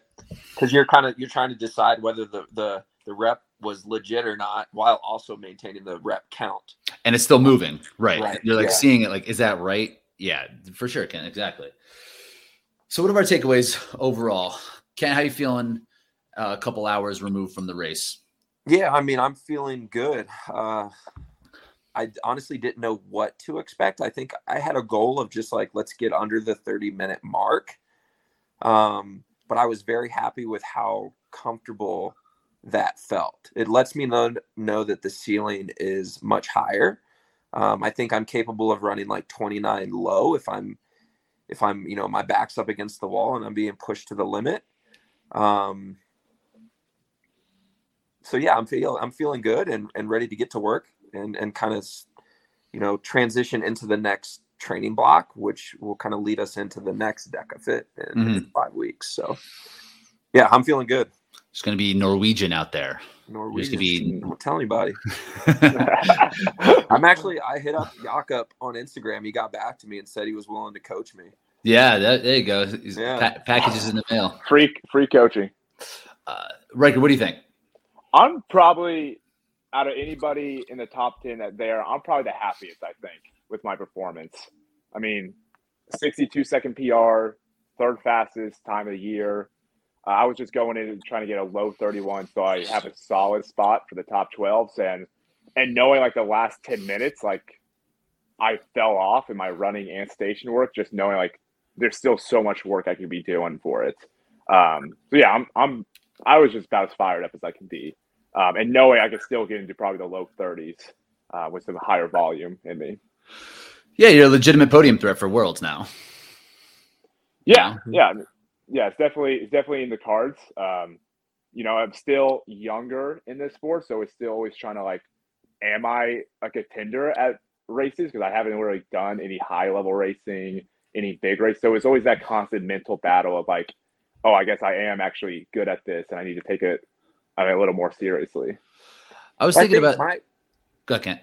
Speaker 2: Because you're kind of you're trying to decide whether the the the rep was legit or not while also maintaining the rep count.
Speaker 1: And it's still moving. Right. right. You're like yeah. seeing it like, is that right? Yeah, for sure, Ken. Exactly. So what are our takeaways overall? Ken, how you feeling uh, a couple hours removed from the race?
Speaker 2: Yeah, I mean, I'm feeling good. Uh, I honestly didn't know what to expect. I think I had a goal of just like, let's get under the 30 minute mark. Um, but I was very happy with how comfortable that felt. It lets me know, know that the ceiling is much higher. Um, I think I'm capable of running like 29 low if I'm if I'm you know my back's up against the wall and I'm being pushed to the limit. Um, so yeah, I'm feel I'm feeling good and, and ready to get to work and and kind of you know transition into the next training block, which will kind of lead us into the next DEKA Fit in, mm-hmm. in five weeks. So, yeah, I'm feeling good.
Speaker 1: It's going to be Norwegian out there.
Speaker 2: Norwegian. Be... Don't tell anybody. [laughs] [laughs] I'm actually. I hit up Jakob on Instagram. He got back to me and said he was willing to coach me.
Speaker 1: Yeah, that, there you go. Yeah. Pa- packages in the mail.
Speaker 3: Free free coaching.
Speaker 1: Uh, Riker, what do you think?
Speaker 3: I'm probably out of anybody in the top ten that there. I'm probably the happiest. I think with my performance. I mean, 62 second PR, third fastest time of the year. Uh, I was just going in and trying to get a low 31, so I have a solid spot for the top 12s. And and knowing like the last 10 minutes, like I fell off in my running and station work, just knowing like there's still so much work I could be doing for it. Um, so yeah, I'm I'm I was just about as fired up as I can be, um, and knowing I could still get into probably the low 30s uh, with some higher volume in me.
Speaker 1: Yeah, you're a legitimate podium threat for Worlds now.
Speaker 3: Yeah, yeah, yeah. It's definitely it's definitely in the cards. Um, you know, I'm still younger in this sport, so it's still always trying to like, am I a contender at races? Because I haven't really done any high level racing, any big race. So it's always that constant mental battle of like, oh, I guess I am actually good at this, and I need to take it I mean, a little more seriously.
Speaker 1: I was thinking I about. My, Go ahead.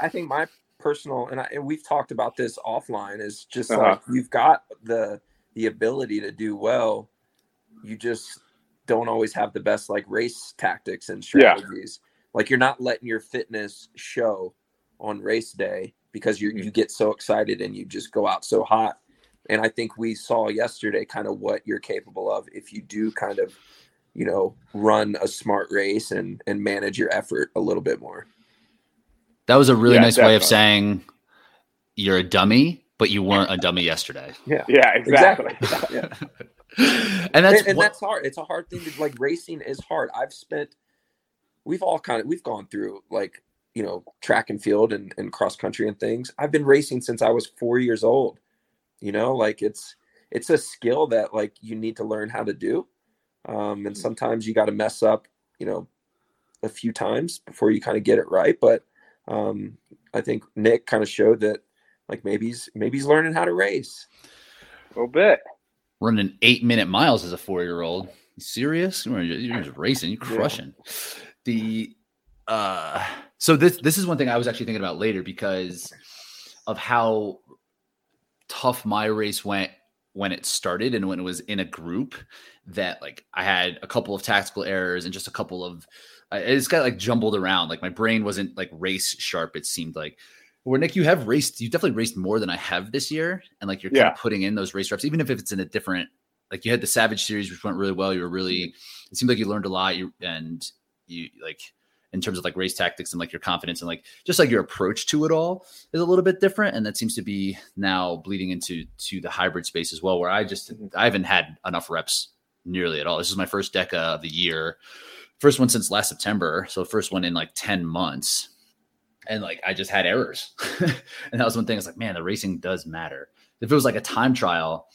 Speaker 2: I think my personal and, I, and we've talked about this offline is just uh-huh. like you've got the the ability to do well. You just don't always have the best like race tactics and strategies. Yeah. like you're not letting your fitness show on race day because you you get so excited and you just go out so hot. And i think we saw yesterday kind of what you're capable of. If you do kind of you know run a smart race and and manage your effort a little bit more
Speaker 1: that was a really yeah, nice definitely. way of saying you're a dummy, but you weren't a dummy yesterday. [laughs]
Speaker 2: Yeah.
Speaker 3: Yeah, exactly. exactly. [laughs]
Speaker 2: yeah. [laughs] and that's and, and what, that's hard. It's a hard thing to like racing is hard. I've spent we've all kind of we've gone through like you know, track and field and, and cross country and things. I've been racing since I was four years old. You know, like it's it's a skill that like you need to learn how to do. Um, and mm. sometimes you got to mess up, you know, a few times before you kind of get it right. But um, I think Nick kind of showed that like maybe he's maybe he's learning how to race.
Speaker 3: A little bit.
Speaker 1: Running eight minute miles as a four year old. serious? You're just racing, you're crushing. Yeah. The uh so this this is one thing I was actually thinking about later because of how tough my race went when it started and when it was in a group that like I had a couple of tactical errors and just a couple of it's got like jumbled around. Like my brain wasn't like race sharp it seemed like. Where Nick you have raced you definitely raced more than I have this year and like you're kind of putting in those race reps even if it's in a different like you had the savage series which went really well you were really mm-hmm. it seemed like you learned a lot you and you like in terms of like race tactics and like your confidence and like just like your approach to it all is a little bit different and that seems to be now bleeding into to the hybrid space as well where i just mm-hmm. i haven't had enough reps nearly at all. This is my first DEKA of the year first one since last september so first one in like 10 months and like i just had errors [laughs] and that was one thing it's like man the racing does matter if it was like a time trial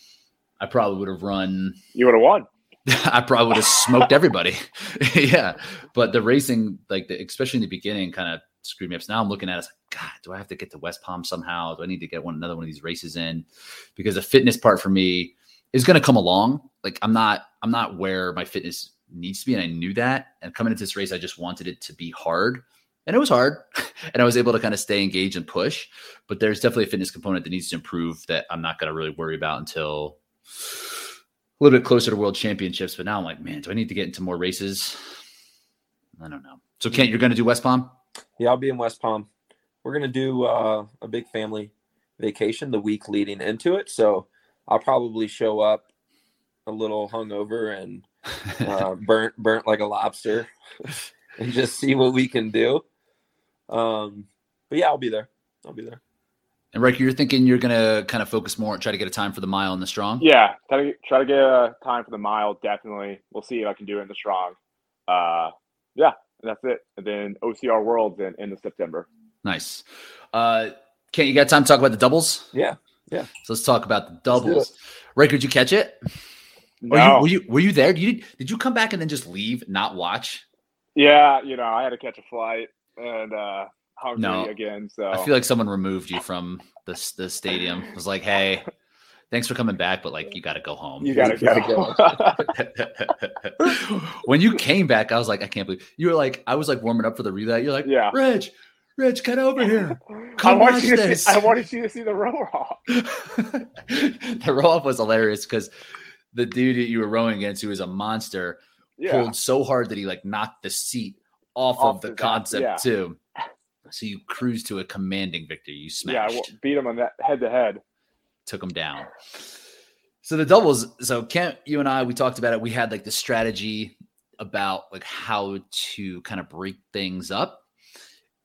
Speaker 1: i probably would have run
Speaker 3: you would have won [laughs]
Speaker 1: I probably would have smoked everybody. [laughs] yeah. But the racing, like the, especially in the beginning, kind of screwed me up. So now I'm looking at it, like, God, do I have to get to West Palm somehow? Do I need to get one another one of these races in? Because the fitness part for me is going to come along. Like I'm not, I'm not where my fitness needs to be, and I knew that. And coming into this race, I just wanted it to be hard, and it was hard. [laughs] and I was able to kind of stay engaged and push. But there's definitely a fitness component that needs to improve that I'm not going to really worry about until a little bit closer to world championships, but now I'm like, man, do I need to get into more races? I don't know. So Kent, you're going to do West Palm?
Speaker 2: Yeah, I'll be in West Palm. We're going to do uh, a big family vacation the week leading into it. So I'll probably show up a little hungover and uh, burnt, burnt like a lobster [laughs] and just see what we can do. Um, but yeah, I'll be there. I'll be there.
Speaker 1: And Riker, you're thinking you're going to kind of focus more, and try to get a time for the mile and the strong.
Speaker 3: Yeah, try to try to get a time for the mile. Definitely, we'll see if I can do it in the strong. Uh, yeah, and that's it. And then OCR Worlds in in the September.
Speaker 1: Nice. Uh, Kent you got time to talk about the doubles?
Speaker 2: Yeah, yeah.
Speaker 1: So let's talk about the doubles. Riker, did you catch it?
Speaker 3: No.
Speaker 1: Were you, were you were you there? Did you did you come back and then just leave, not watch?
Speaker 3: Yeah, you know, I had to catch a flight and. uh hungry no, again. So
Speaker 1: I feel like someone removed you from the the stadium. It was like, hey, thanks for coming back, but like you got to go home.
Speaker 3: You got [laughs] to
Speaker 1: go. [laughs] when you came back, I was like, I can't believe you were like, I was like warming up for the relay. You're like, yeah, Rich, Rich, get over here. [laughs] Come
Speaker 3: I
Speaker 1: watch this.
Speaker 3: See, I wanted you to see the roll off.
Speaker 1: the roll off was hilarious because the dude that you were rowing against, who was a monster, yeah. pulled so hard that he like knocked the seat off, off of the concept yeah. too. [laughs] So you cruise to a commanding victory. You smashed.
Speaker 3: Yeah, beat him on that head to head.
Speaker 1: Took him down. So the doubles. So Kent, you and I, we talked about it. We had like the strategy about like how to kind of break things up.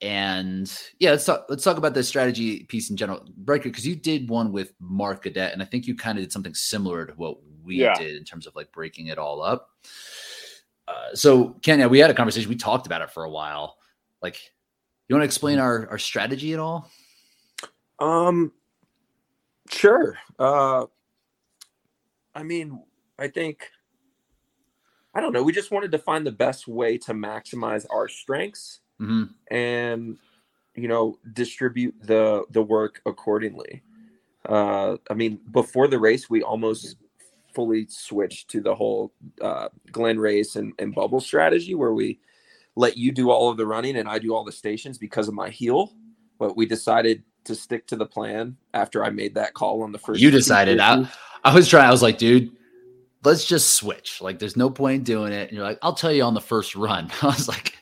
Speaker 1: And yeah, let's talk. Let's talk about the strategy piece in general, Riker, because you did one with Mark Cadet, and I think you kind of did something similar to what we yeah. did in terms of like breaking it all up. Uh, so Ken, yeah, we had a conversation. We talked about it for a while. Like you want to explain our, our strategy at all?
Speaker 2: Um, sure. Uh, I mean, I think, I don't know. We just wanted to find the best way to maximize our strengths
Speaker 1: mm-hmm.
Speaker 2: and, you know, distribute the the work accordingly. Uh, I mean, before the race, we almost fully switched to the whole uh, Glen race and, and bubble strategy where we let you do all of the running and I do all the stations because of my heel. But we decided to stick to the plan after I made that call on the first.
Speaker 1: You decided. I, I was trying. I was like, dude, let's just switch. Like, there's no point in doing it. And you're like, I'll tell you on the first run. [laughs] I was like,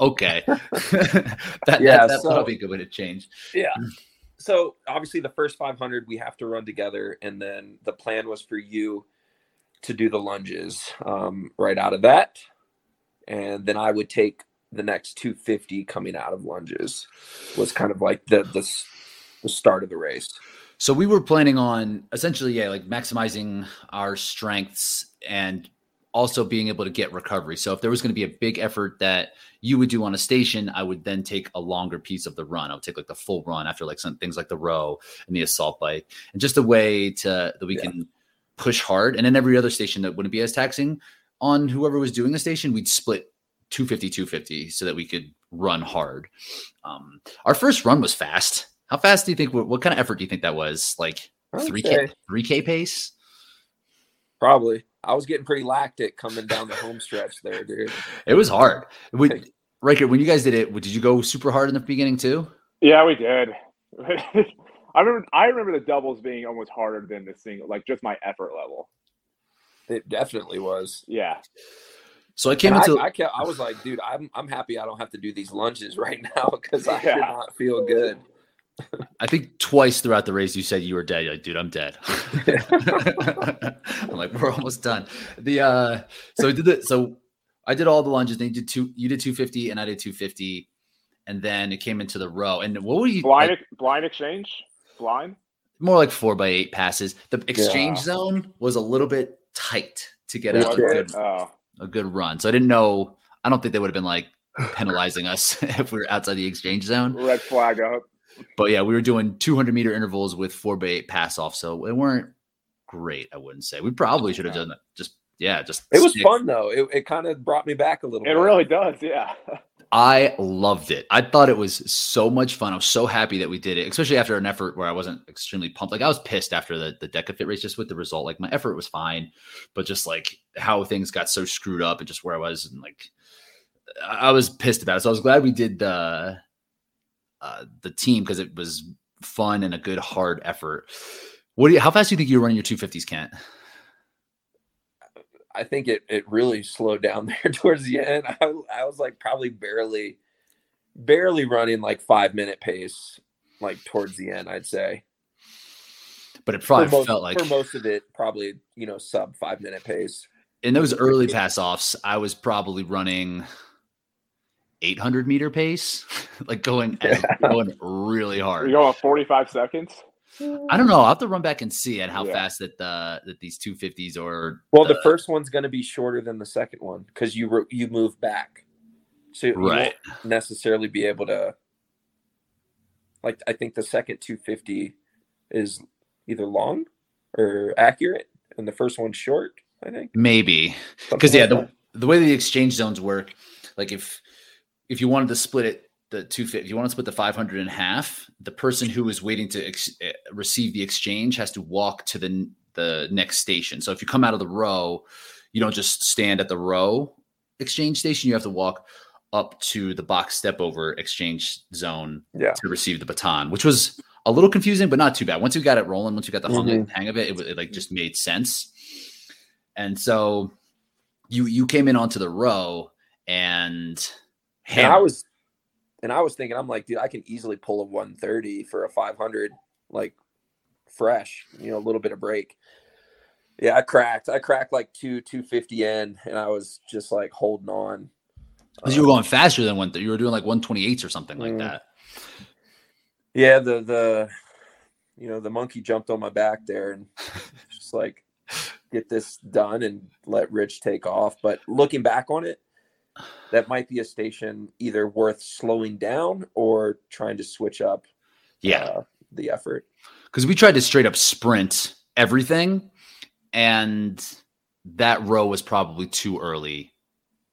Speaker 1: okay, [laughs] that, yeah, that, that's so, probably a good way to change.
Speaker 2: Yeah. So obviously, the first 500 we have to run together, and then the plan was for you to do the lunges um, right out of that and then I would take the next 250 coming out of lunges was kind of like the the, the start of the race.
Speaker 1: So we were planning on essentially, yeah, like maximizing our strengths and also being able to get recovery. So if there was going to be a big effort that you would do on a station, I would then take a longer piece of the run. I would take like the full run after like some things like the row and the assault bike, and just a way to that we yeah. can push hard. And then every other station that wouldn't be as taxing on whoever was doing the station, we'd split 250 250 so that we could run hard. Um, our first run was fast. How fast do you think? What, what kind of effort do you think that was? Like three k three k pace?
Speaker 2: Probably. I was getting pretty lactic coming down the home stretch there, dude.
Speaker 1: It was hard. We, Riker, when you guys did it, did you go super hard in the beginning too?
Speaker 3: Yeah, we did. [laughs] I remember. I remember the doubles being almost harder than the single, like just my effort level.
Speaker 2: It definitely was.
Speaker 3: Yeah.
Speaker 1: So I came and into.
Speaker 2: I, I, kept, I was like, dude, I'm I'm happy I don't have to do these lunges [laughs] right now because I yeah. did not feel good.
Speaker 1: I think twice throughout the race you said you were dead. You're like, dude, I'm dead. [laughs] I'm like, we're almost done. The uh so we did it. So I did all the lunges. Then you did two. You did 250, and I did 250, and then it came into the row. And what were you
Speaker 3: blind? Like, blind exchange, blind.
Speaker 1: More like four by eight passes. The exchange yeah. zone was a little bit tight to get out a good, oh. a good run. So I didn't know. I don't think they would have been like penalizing us [laughs] if we were outside the exchange zone.
Speaker 3: Red flag up.
Speaker 1: But yeah, we were doing 200 meter intervals with four by eight pass off, so it weren't great. I wouldn't say we probably should have done it. Just yeah, just
Speaker 2: it was stick. fun though. It, it kind of brought me back a little.
Speaker 3: It
Speaker 2: bit.
Speaker 3: really does. Yeah.
Speaker 1: I loved it. I thought it was so much fun. I was so happy that we did it, especially after an effort where I wasn't extremely pumped. Like I was pissed after the the DEKA FIT race just with the result. Like my effort was fine, but just like how things got so screwed up and just where I was and like I was pissed about it. So I was glad we did the uh, the team because it was fun and a good hard effort. What do you, how fast do you think you were running your 250s, Kent?
Speaker 2: I think it, it really slowed down [laughs] there towards the end. I, I was like probably barely, barely running like five minute pace, like towards the end, I'd say.
Speaker 1: But it probably
Speaker 2: most,
Speaker 1: felt like
Speaker 2: for most of it, probably, you know, sub five minute pace.
Speaker 1: In those early pass offs, I was probably running 800 meter pace, [laughs] like going [laughs] going really hard.
Speaker 3: You go 45 seconds.
Speaker 1: I don't know. I'll have to run back and see at how yeah. fast that the that these 250s are.
Speaker 2: well, the, the first one's going to be shorter than the second one because you you move back, so you right. won't necessarily be able to. Like I think the second 250 is either long or accurate, and the first one's short. I think
Speaker 1: maybe because yeah, the the way the exchange zones work, like if if you wanted to split it the 250 if you want to split the 500 in half the person who is waiting to ex- eh, receive the exchange has to walk to the the next station so if you come out of the row you don't just stand at the row exchange station you have to walk up to the box step over exchange zone
Speaker 2: yeah.
Speaker 1: to receive the baton which was a little confusing but not too bad once you got it rolling once you got the mm-hmm. hang of it, it it like just made sense and so you you came in onto the row and
Speaker 2: and I was, and I was thinking, I'm like, dude, I can easily pull a 130 for a 500, like fresh, you know, a little bit of break. Yeah, I cracked. I cracked like two 250 in, and I was just like holding on.
Speaker 1: Because you were going faster than one. You were doing like 128s or something like mm. that.
Speaker 2: Yeah, the the you know the monkey jumped on my back there and [laughs] just like get this done and let Rich take off. But looking back on it, that might be a station either worth slowing down or trying to switch up
Speaker 1: yeah. uh,
Speaker 2: the effort.
Speaker 1: Because we tried to straight up sprint everything and that row was probably too early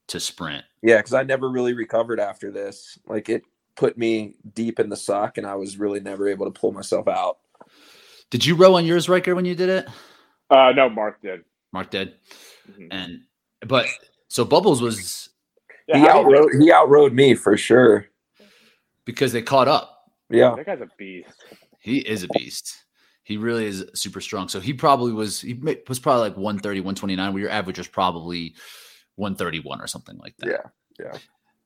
Speaker 1: to sprint.
Speaker 2: Yeah because i never really recovered after this. Like it put me deep in the suck and i was really never able to pull myself out.
Speaker 1: Did you row on yours Riker when you did it?
Speaker 3: Uh no mark did.
Speaker 1: Mark did? Mm-hmm. and but so bubbles was
Speaker 2: yeah, he outrode he outrode me for sure.
Speaker 1: Because they caught up.
Speaker 2: Yeah.
Speaker 3: That guy's a beast.
Speaker 1: He is a beast. He really is super strong. So he probably was he was probably like 130, 129, where your average was probably 131 or something like that.
Speaker 2: Yeah. Yeah.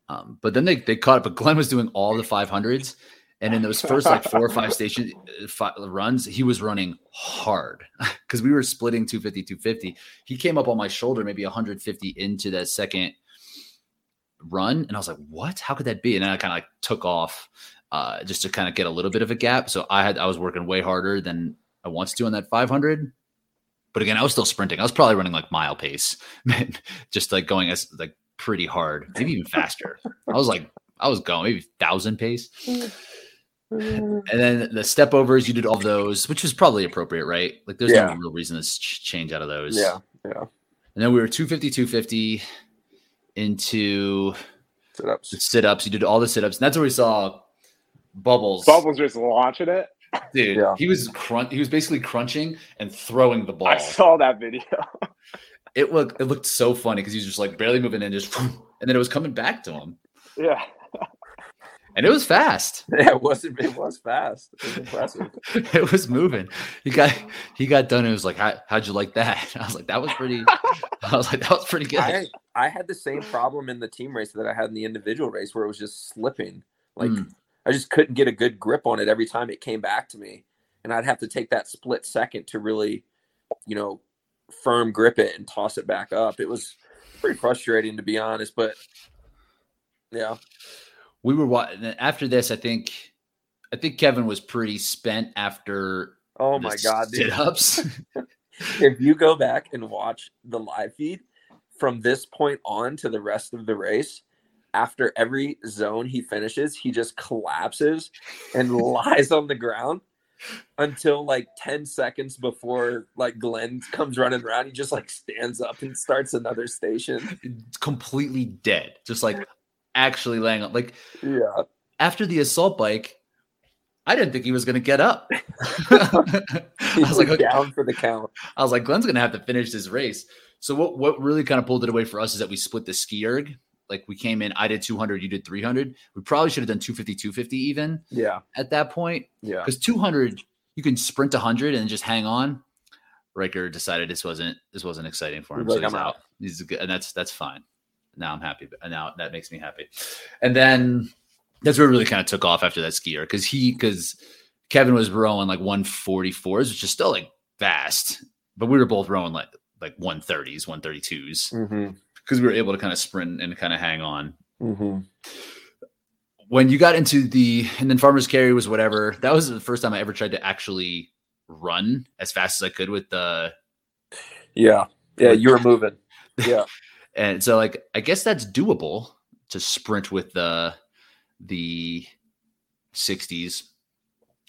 Speaker 1: Um, but then they, they caught up. But Glenn was doing all the 500s. And in those first like four or five station uh, five runs, he was running hard [laughs] because we were splitting 250, 250. He came up on my shoulder, maybe 150 into that second run. And I was like, what? How could that be? And then I kind of like took off uh, just to kind of get a little bit of a gap. So I had, I was working way harder than I wanted to on that 500. But again, I was still sprinting. I was probably running like mile pace, [laughs] just like going as like pretty hard, maybe even faster. I was like, I was going maybe thousand pace. And then the step overs, you did all those, which was probably appropriate, right? Like there's yeah. no real reason to change out of those.
Speaker 2: Yeah. Yeah.
Speaker 1: And then we were 250, 250 into
Speaker 2: sit ups.
Speaker 1: Sit ups. You did all the sit ups. And that's where we saw Bubbles.
Speaker 3: Bubbles just launching it.
Speaker 1: Dude, yeah. he was crunch. He was basically crunching and throwing the ball. I
Speaker 3: saw that video.
Speaker 1: it looked it looked so funny because he was just like barely moving in, just [laughs] and then it was coming back to him.
Speaker 3: Yeah.
Speaker 1: And it was fast. [laughs]
Speaker 2: Yeah, it was it was fast. It was impressive. [laughs]
Speaker 1: it was moving. He got he got done it was like, How, how'd you like that? [laughs] I was like, that was pretty I was like, that was pretty good.
Speaker 2: I, I had the same problem in the team race that I had in the individual race where it was just slipping. Like mm. I just couldn't get a good grip on it every time it came back to me. And I'd have to take that split second to really, you know, firm grip it and toss it back up. It was pretty frustrating to be honest, but yeah.
Speaker 1: We were watching after this, I think I think Kevin was pretty spent after
Speaker 2: Oh my god,
Speaker 1: sit ups. [laughs] [laughs]
Speaker 2: if you go back and watch the live feed from this point on to the rest of the race, after every zone he finishes, he just collapses and [laughs] lies on the ground until like 10 seconds before like Glenn comes running around. He just like stands up and starts another station.
Speaker 1: Completely dead. Just like actually laying up. Like
Speaker 2: yeah.
Speaker 1: After the assault bike, I didn't think he was going to get up. [laughs] [laughs] I
Speaker 2: was like okay. down for the count.
Speaker 1: I was like, Glenn's going to have to finish this race. So what what really kind of pulled it away for us is that we split the ski erg like we came in, I did 200, you did 300. We probably should have done 250, 250 even.
Speaker 2: Yeah.
Speaker 1: At that point.
Speaker 2: Yeah.
Speaker 1: Because 200, you can sprint 100 and just hang on. Riker decided this wasn't this wasn't exciting for him, so he's out. He's good, and that's that's fine. Now I'm happy, now that makes me happy. And then that's where it really kind of took off after that skier because he because Kevin was rowing like 144s, which is still like fast, but we were both rowing like like 130s, 132s.
Speaker 2: Mm-hmm
Speaker 1: because we were able to kind of sprint and kind of hang on.
Speaker 2: Mm-hmm.
Speaker 1: When you got into the and then farmers carry was whatever. That was the first time I ever tried to actually run as fast as I could with the.
Speaker 2: Yeah, yeah, you were moving. [laughs] Yeah,
Speaker 1: and so like I guess that's doable to sprint with the the 60s.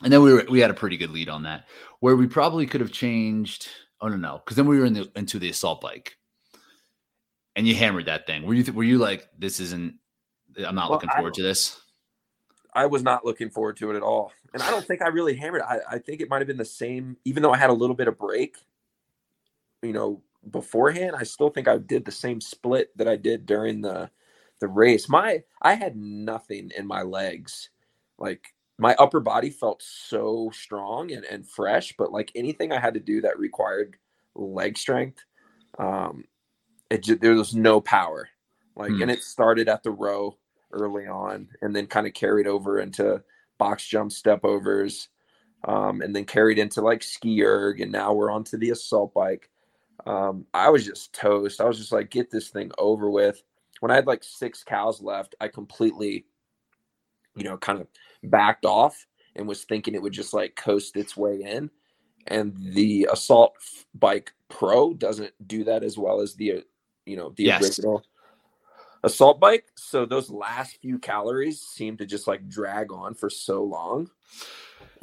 Speaker 1: And then we were we had a pretty good lead on that. Where we probably could have changed. Oh no, no, because then we were in the into the assault bike and you hammered that thing. Were you th- were you like this isn't? I'm not well, looking forward to this.
Speaker 2: I was not looking forward to it at all, and I don't think I really hammered. I, I think it might have been the same, even though I had a little bit of break. You know, beforehand, I still think I did the same split that I did during the the race. My I had nothing in my legs, like my upper body felt so strong and, and fresh, but like anything I had to do that required leg strength, um, it just, there was no power. Like, hmm. and it started at the row early on, and then kind of carried over into box jump step overs, um, and then carried into like ski erg, and now we're onto the assault bike. Um, I was just toast. I was just like, get this thing over with. When I had like six cows left, I completely, you know, kind of backed off and was thinking it would just like coast its way in. And the assault bike pro doesn't do that as well as the you know, the yes. original assault bike. So those last few calories seem to just like drag on for so long.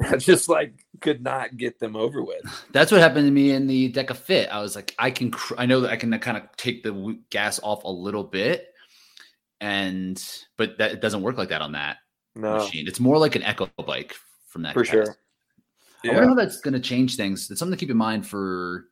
Speaker 2: [laughs] I just like could not get them over with.
Speaker 1: That's what happened to me in the DEKA FIT. I was like, I can, cr- I know that I can kind of take the gas off a little bit, and but that it doesn't work like that on that no. machine. It's more like an Echo bike from that.
Speaker 2: For sure.
Speaker 1: Yeah. I wonder how that's going to change things. It's something to keep in mind for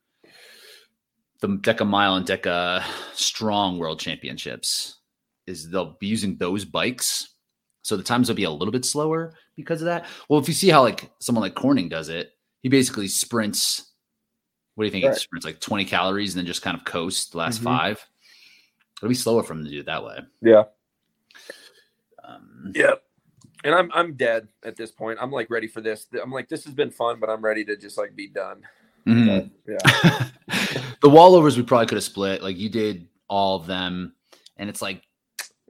Speaker 1: the DEKA MILE and DEKA STRONG World Championships is they'll be using those bikes. So the times will be a little bit slower because of that. Well, if you see how like someone like Corning does it, he basically sprints. What do you think? Right. He sprints like 20 calories and then just kind of coast the last mm-hmm. five. It'll be slower for him to do it that way.
Speaker 2: Yeah. Um, yeah. And I'm I'm dead at this point. I'm like ready for this. I'm like this has been fun, but I'm ready to just like be done.
Speaker 1: Mm-hmm. yeah. [laughs] the wallovers we probably could have split. Like you did all of them, and it's like
Speaker 2: it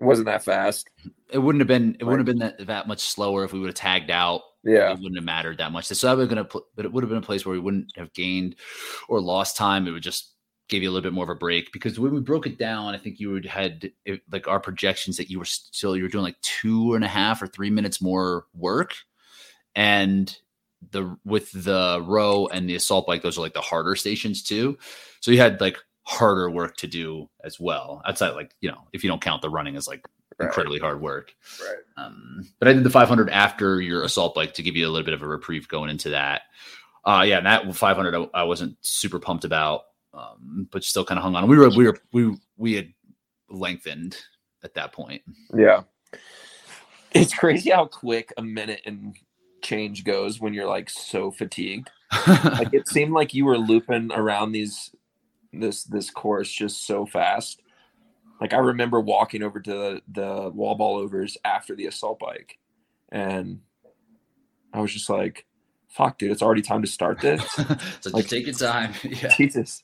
Speaker 2: wasn't that fast.
Speaker 1: It wouldn't have been. It wouldn't have been that, that much slower if we would have tagged out
Speaker 2: yeah,
Speaker 1: it wouldn't have mattered that much. So that would have been a, but it would have been a place where we wouldn't have gained or lost time. It would just give you a little bit more of a break because when we broke it down, I think you would had it, like our projections that you were still you were doing like two and a half or three minutes more work, and the with the row and the assault bike, those are like the harder stations too. So you had like harder work to do as well. Outside, like you know, if you don't count the running as like right. incredibly hard work.
Speaker 2: Right.
Speaker 1: Um, but I did the 500 after your assault bike to give you a little bit of a reprieve going into that. Uh, yeah, and that 500 I, I wasn't super pumped about, um, but still kind of hung on. We were we were we we had lengthened at that point.
Speaker 2: Yeah, it's crazy how quick a minute and change goes when you're like so fatigued. [laughs] like it seemed like you were looping around these this this course just so fast. Like I remember walking over to the, the wall ball overs after the assault bike, and I was just like, "Fuck, dude, it's already time to start [laughs] this."
Speaker 1: so like, take your time. [laughs]
Speaker 2: yeah. Jesus,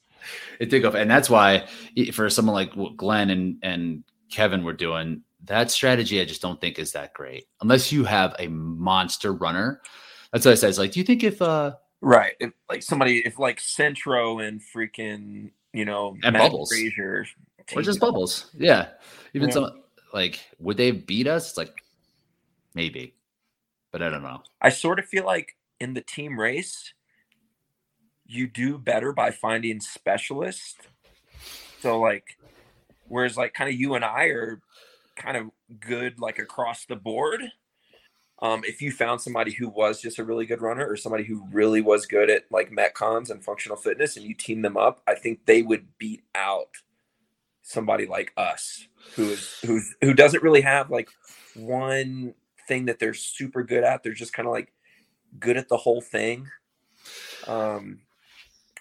Speaker 1: it did go, and that's why for someone like Glenn and and Kevin were doing that strategy, I just don't think is that great unless you have a monster runner. That's what I said. It's like, do you think if uh
Speaker 2: right, if like somebody, if like Centro and freaking you know
Speaker 1: and Matt Bubbles,
Speaker 2: Frazier,
Speaker 1: or just Bubbles, yeah, even yeah. some like would they beat us? It's like maybe, but I don't know.
Speaker 2: I sort of feel like in the team race, you do better by finding specialists. So like, whereas like kind of you and I are kind of good like across the board. Um, if you found somebody who was just a really good runner or somebody who really was good at like metcons and functional fitness and you team them up, I think they would beat out somebody like us who is who's who doesn't really have like one thing that they're super good at. They're just kind of like good at the whole thing. Um,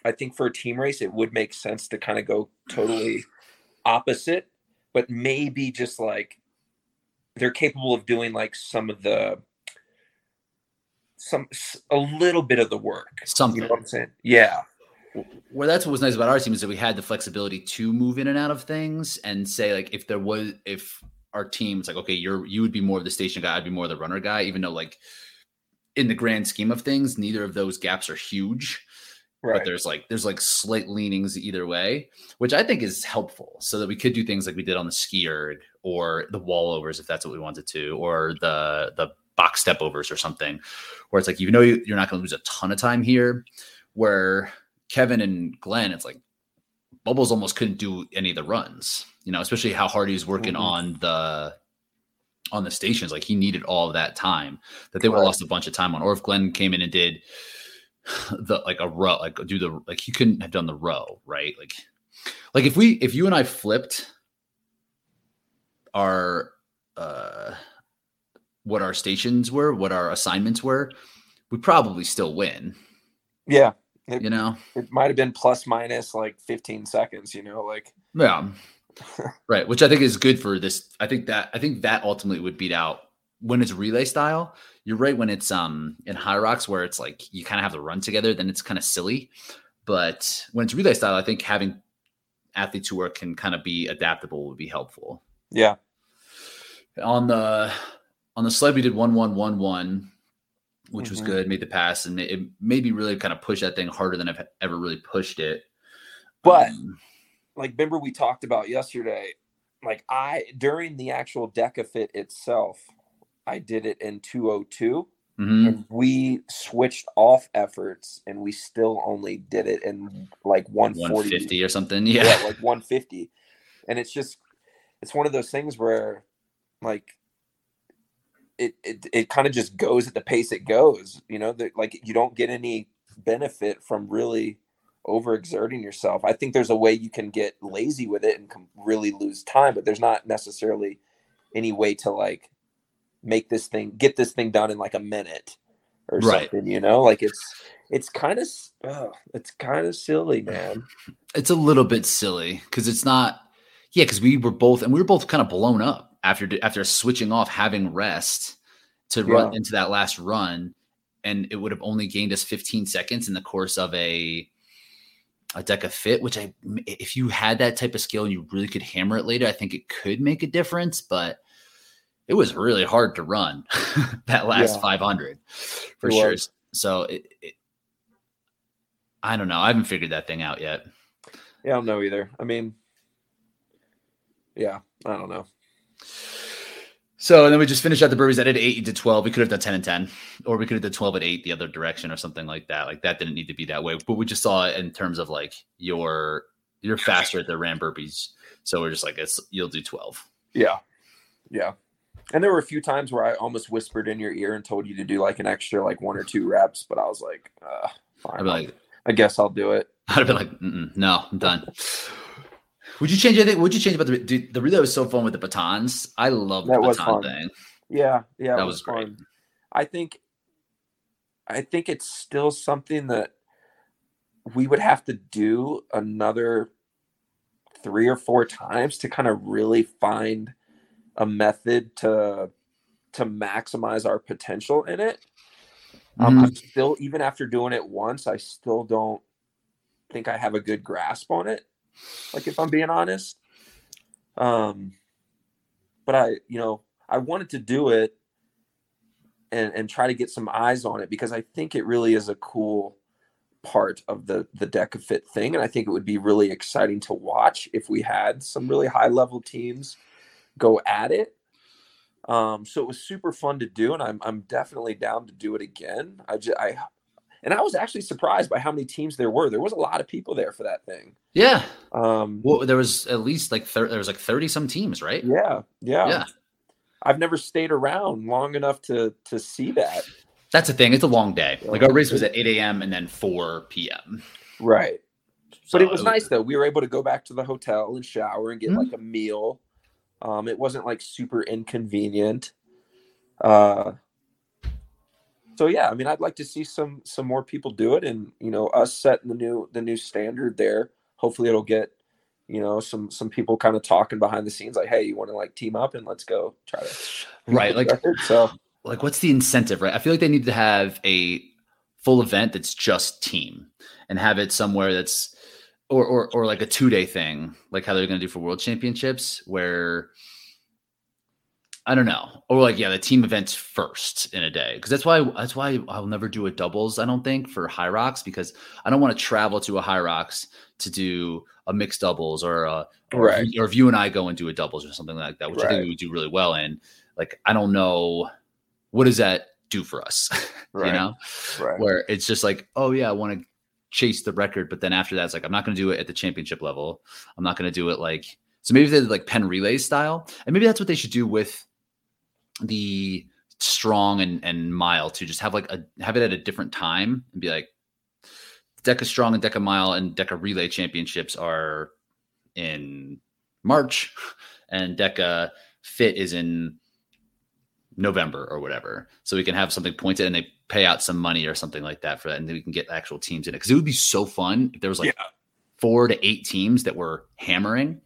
Speaker 2: I think for a team race, it would make sense to kind of go totally opposite but maybe just like they're capable of doing like some of the some a little bit of the work.
Speaker 1: Something.
Speaker 2: You know I'm saying? Yeah.
Speaker 1: Where that's what was nice about our team is that we had the flexibility to move in and out of things and say like if there was if our team's like okay you're you would be more of the station guy I'd be more of the runner guy even though like in the grand scheme of things neither of those gaps are huge Right. But there's like there's like slight leanings either way, which I think is helpful, so that we could do things like we did on the ski erg or the wall overs if that's what we wanted to, or the the box step overs or something, where it's like you know you're not going to lose a ton of time here. Where Kevin and Glenn, it's like Bubbles almost couldn't do any of the runs, you know, especially how hard he's working mm-hmm. on the on the stations. Like he needed all of that time that they would have lost a bunch of time on. Or if Glenn came in and did the like a row, like do the like he couldn't have done the row, right? Like like if we if you and I flipped our uh what our stations were, what our assignments were, we probably still win.
Speaker 2: Yeah.
Speaker 1: It, you know,
Speaker 2: it might have been plus minus like 15 seconds, you know, like
Speaker 1: yeah. [laughs] right, which I think is good for this. I think that I think that ultimately would beat out when it's relay style you're right when it's um in HYROX where it's like you kind of have to run together, then it's kind of silly. But when it's relay style, I think having athletes who are can kind of be adaptable would be helpful.
Speaker 2: Yeah.
Speaker 1: On the on the sled, we did one one one one, which mm-hmm. was good. Made the pass, and it made me really kind of push that thing harder than I've ever really pushed it.
Speaker 2: But um, like, remember we talked about yesterday. Like I during the actual DEKA FIT itself, I did it in 202. Mm-hmm. And we switched off efforts and we still only did it in like 140
Speaker 1: 150 or something. Yeah.
Speaker 2: yeah. [laughs] Like 150. And it's just, it's one of those things where like it, it, it kind of just goes at the pace it goes, you know, that like you don't get any benefit from really overexerting yourself. I think there's a way you can get lazy with it and really lose time, but there's not necessarily any way to like make this thing get this thing done in like a minute or right. something you know like it's it's kind of oh, it's kind of silly man
Speaker 1: it's a little bit silly because it's not yeah because we were both and we were both kind of blown up after after switching off having rest to yeah. run into that last run and it would have only gained us 15 seconds in the course of a a DEKA FIT which i if you had that type of skill and you really could hammer it later i think it could make a difference but it was really hard to run [laughs] that last yeah. 500 for it sure. Was. So it, it, I don't know. I haven't figured that thing out yet.
Speaker 2: Yeah, I don't know either. I mean, yeah, I don't know.
Speaker 1: So then we just finished out the Burpees. I did eight to twelve. We could have done ten and ten, or we could have done twelve at eight the other direction, or something like that. Like that didn't need to be that way. But we just saw it in terms of like your you're faster at the ram burpees, so we're just like it's you'll do twelve.
Speaker 2: Yeah, yeah. And there were a few times where I almost whispered in your ear and told you to do like an extra like one or two reps, but I was like, uh, fine. like, I guess I'll do it.
Speaker 1: I'd have been like, no, I'm done. Would you change anything? Would you change about the dude, the relay was so fun with the batons? I love that the baton thing.
Speaker 2: Yeah, yeah,
Speaker 1: that was, was great. Fun.
Speaker 2: I think, I think it's still something that we would have to do another three or four times to kind of really find a method to to maximize our potential in it. Um, mm-hmm. I'm still, even after doing it once, I still don't think I have a good grasp on it. Like if I'm being honest, um, but I, you know, I wanted to do it and and try to get some eyes on it because I think it really is a cool part of the the DEKA FIT thing, and I think it would be really exciting to watch if we had some really high level teams go at it. Um, so it was super fun to do, and I'm I'm definitely down to do it again. I just I and I was actually surprised by how many teams there were. There was a lot of people there for that thing.
Speaker 1: Yeah. Um, well, there was at least like thir- there was like thirty some teams, right?
Speaker 2: Yeah, yeah, yeah. I've never stayed around long enough to to see that.
Speaker 1: That's the thing. It's a long day. Like our race was at eight a.m. and then four p.m.
Speaker 2: Right. So but it was, it was nice though. We were able to go back to the hotel and shower and get mm-hmm. like a meal. Um, it wasn't like super inconvenient. Uh, so yeah, I mean, I'd like to see some some more people do it, and you know, us setting the new the new standard there. Hopefully, it'll get you know some some people kind of talking behind the scenes, like, hey, you want to like team up and let's go try to [laughs]
Speaker 1: right, like so. Like, what's the incentive, right? I feel like they need to have a full event that's just team, and have it somewhere that's or or or like a two day thing, like how they're going to do for World Championships, where I don't know, or like yeah, the team events first in a day because that's why that's why I'll never do a doubles. I don't think for HYROX because I don't want to travel to a HYROX to do a mixed doubles or a, or, right. or if you and I go and do a doubles or something like that, which right. I think we would do really well in. Like I don't know what does that do for us, [laughs] right. you know, where it's just like oh yeah, I want to chase the record, but then after that, it's like I'm not going to do it at the championship level. I'm not going to do it like so. Maybe they did like pen relay style, and maybe that's what they should do with the strong and, and mile to just have like a have it at a different time and be like DEKA STRONG and DEKA MILE and Deca Relay championships are in March [laughs] and DEKA FIT is in November or whatever. So we can have something pointed and they pay out some money or something like that for that. And then we can get actual teams in it. Cause it would be so fun if there was like yeah. four to eight teams that were hammering.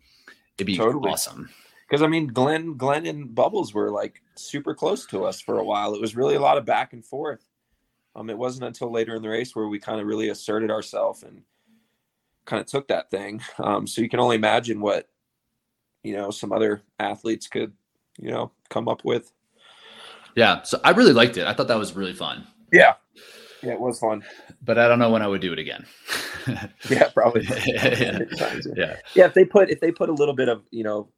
Speaker 1: It'd be totally. awesome
Speaker 2: because I mean, Glenn, Glenn and Bubbles were like super close to us for a while. It was really a lot of back and forth. Um, it wasn't until later in the race where we kind of really asserted ourselves and kind of took that thing. Um, so you can only imagine what you know some other athletes could you know come up with.
Speaker 1: Yeah, so I really liked it. I thought that was really fun.
Speaker 2: Yeah, yeah, it was fun.
Speaker 1: But I don't know when I would do it again. [laughs]
Speaker 2: yeah, probably. [laughs] yeah. yeah, yeah. If they put if they put a little bit of you know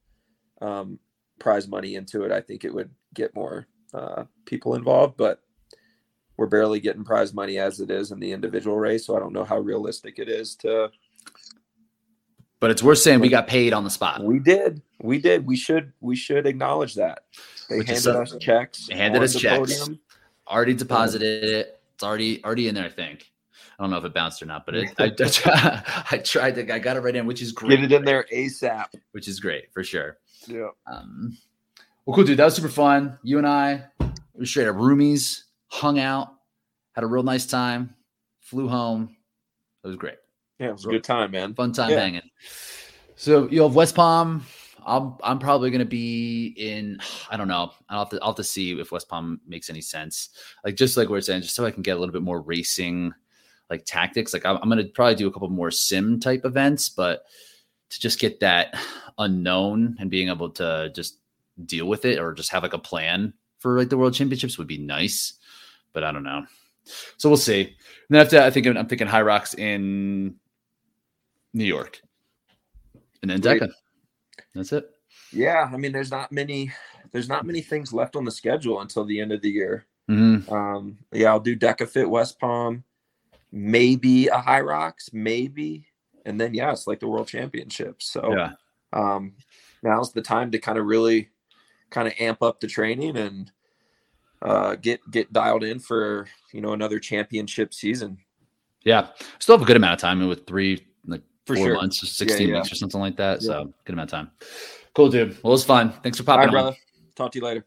Speaker 2: um, prize money into it, I think it would get more uh, people involved. But we're barely getting prize money as it is in the individual race, so I don't know how realistic it is to.
Speaker 1: But it's worth saying we got paid on the spot.
Speaker 2: We did. We did. We should. We should acknowledge that. They Which handed us checks.
Speaker 1: They handed us checks. Podium. Already deposited it. It's already already in there. I think. I don't know if it bounced or not, but it, I, I, [laughs] [laughs] I, tried to. I got it right in, which is great.
Speaker 2: Get it in there ASAP.
Speaker 1: Which is great for sure.
Speaker 2: Yeah. Um,
Speaker 1: well, cool, dude. That was super fun. You and I, we straight up roomies, hung out, had a real nice time, flew home. It was great.
Speaker 2: Yeah, it was a good time, man.
Speaker 1: Fun time yeah. hanging. So you have West Palm. I'm I'm probably gonna be in. I don't know. I'll have to I'll have to see if West Palm makes any sense. Like just like we're saying, just so I can get a little bit more racing, like tactics. Like I'm, I'm gonna probably do a couple more sim type events, but to just get that unknown and being able to just deal with it or just have like a plan for like the world championships would be nice. But I don't know. So we'll see. And then after that, I think I'm thinking HYROX in New York. And then DEKA. That's it.
Speaker 2: Yeah, I mean, there's not many there's not many things left on the schedule until the end of the year.
Speaker 1: Mm-hmm.
Speaker 2: Um, yeah, I'll do DEKA Fit West Palm, maybe a HYROX, maybe, and then yeah, it's like the World Championships. So
Speaker 1: yeah,
Speaker 2: um, now's the time to kind of really kind of amp up the training and uh, get get dialed in for you know another championship season.
Speaker 1: Yeah, still have a good amount of time with three
Speaker 2: for
Speaker 1: four
Speaker 2: sure.
Speaker 1: months or sixteen
Speaker 2: Yeah, yeah.
Speaker 1: weeks or something like that.
Speaker 2: Yeah.
Speaker 1: So good amount of time. Cool, dude. Well, it was fun. Thanks for popping
Speaker 2: right,
Speaker 1: on.
Speaker 2: brother. Talk to you later.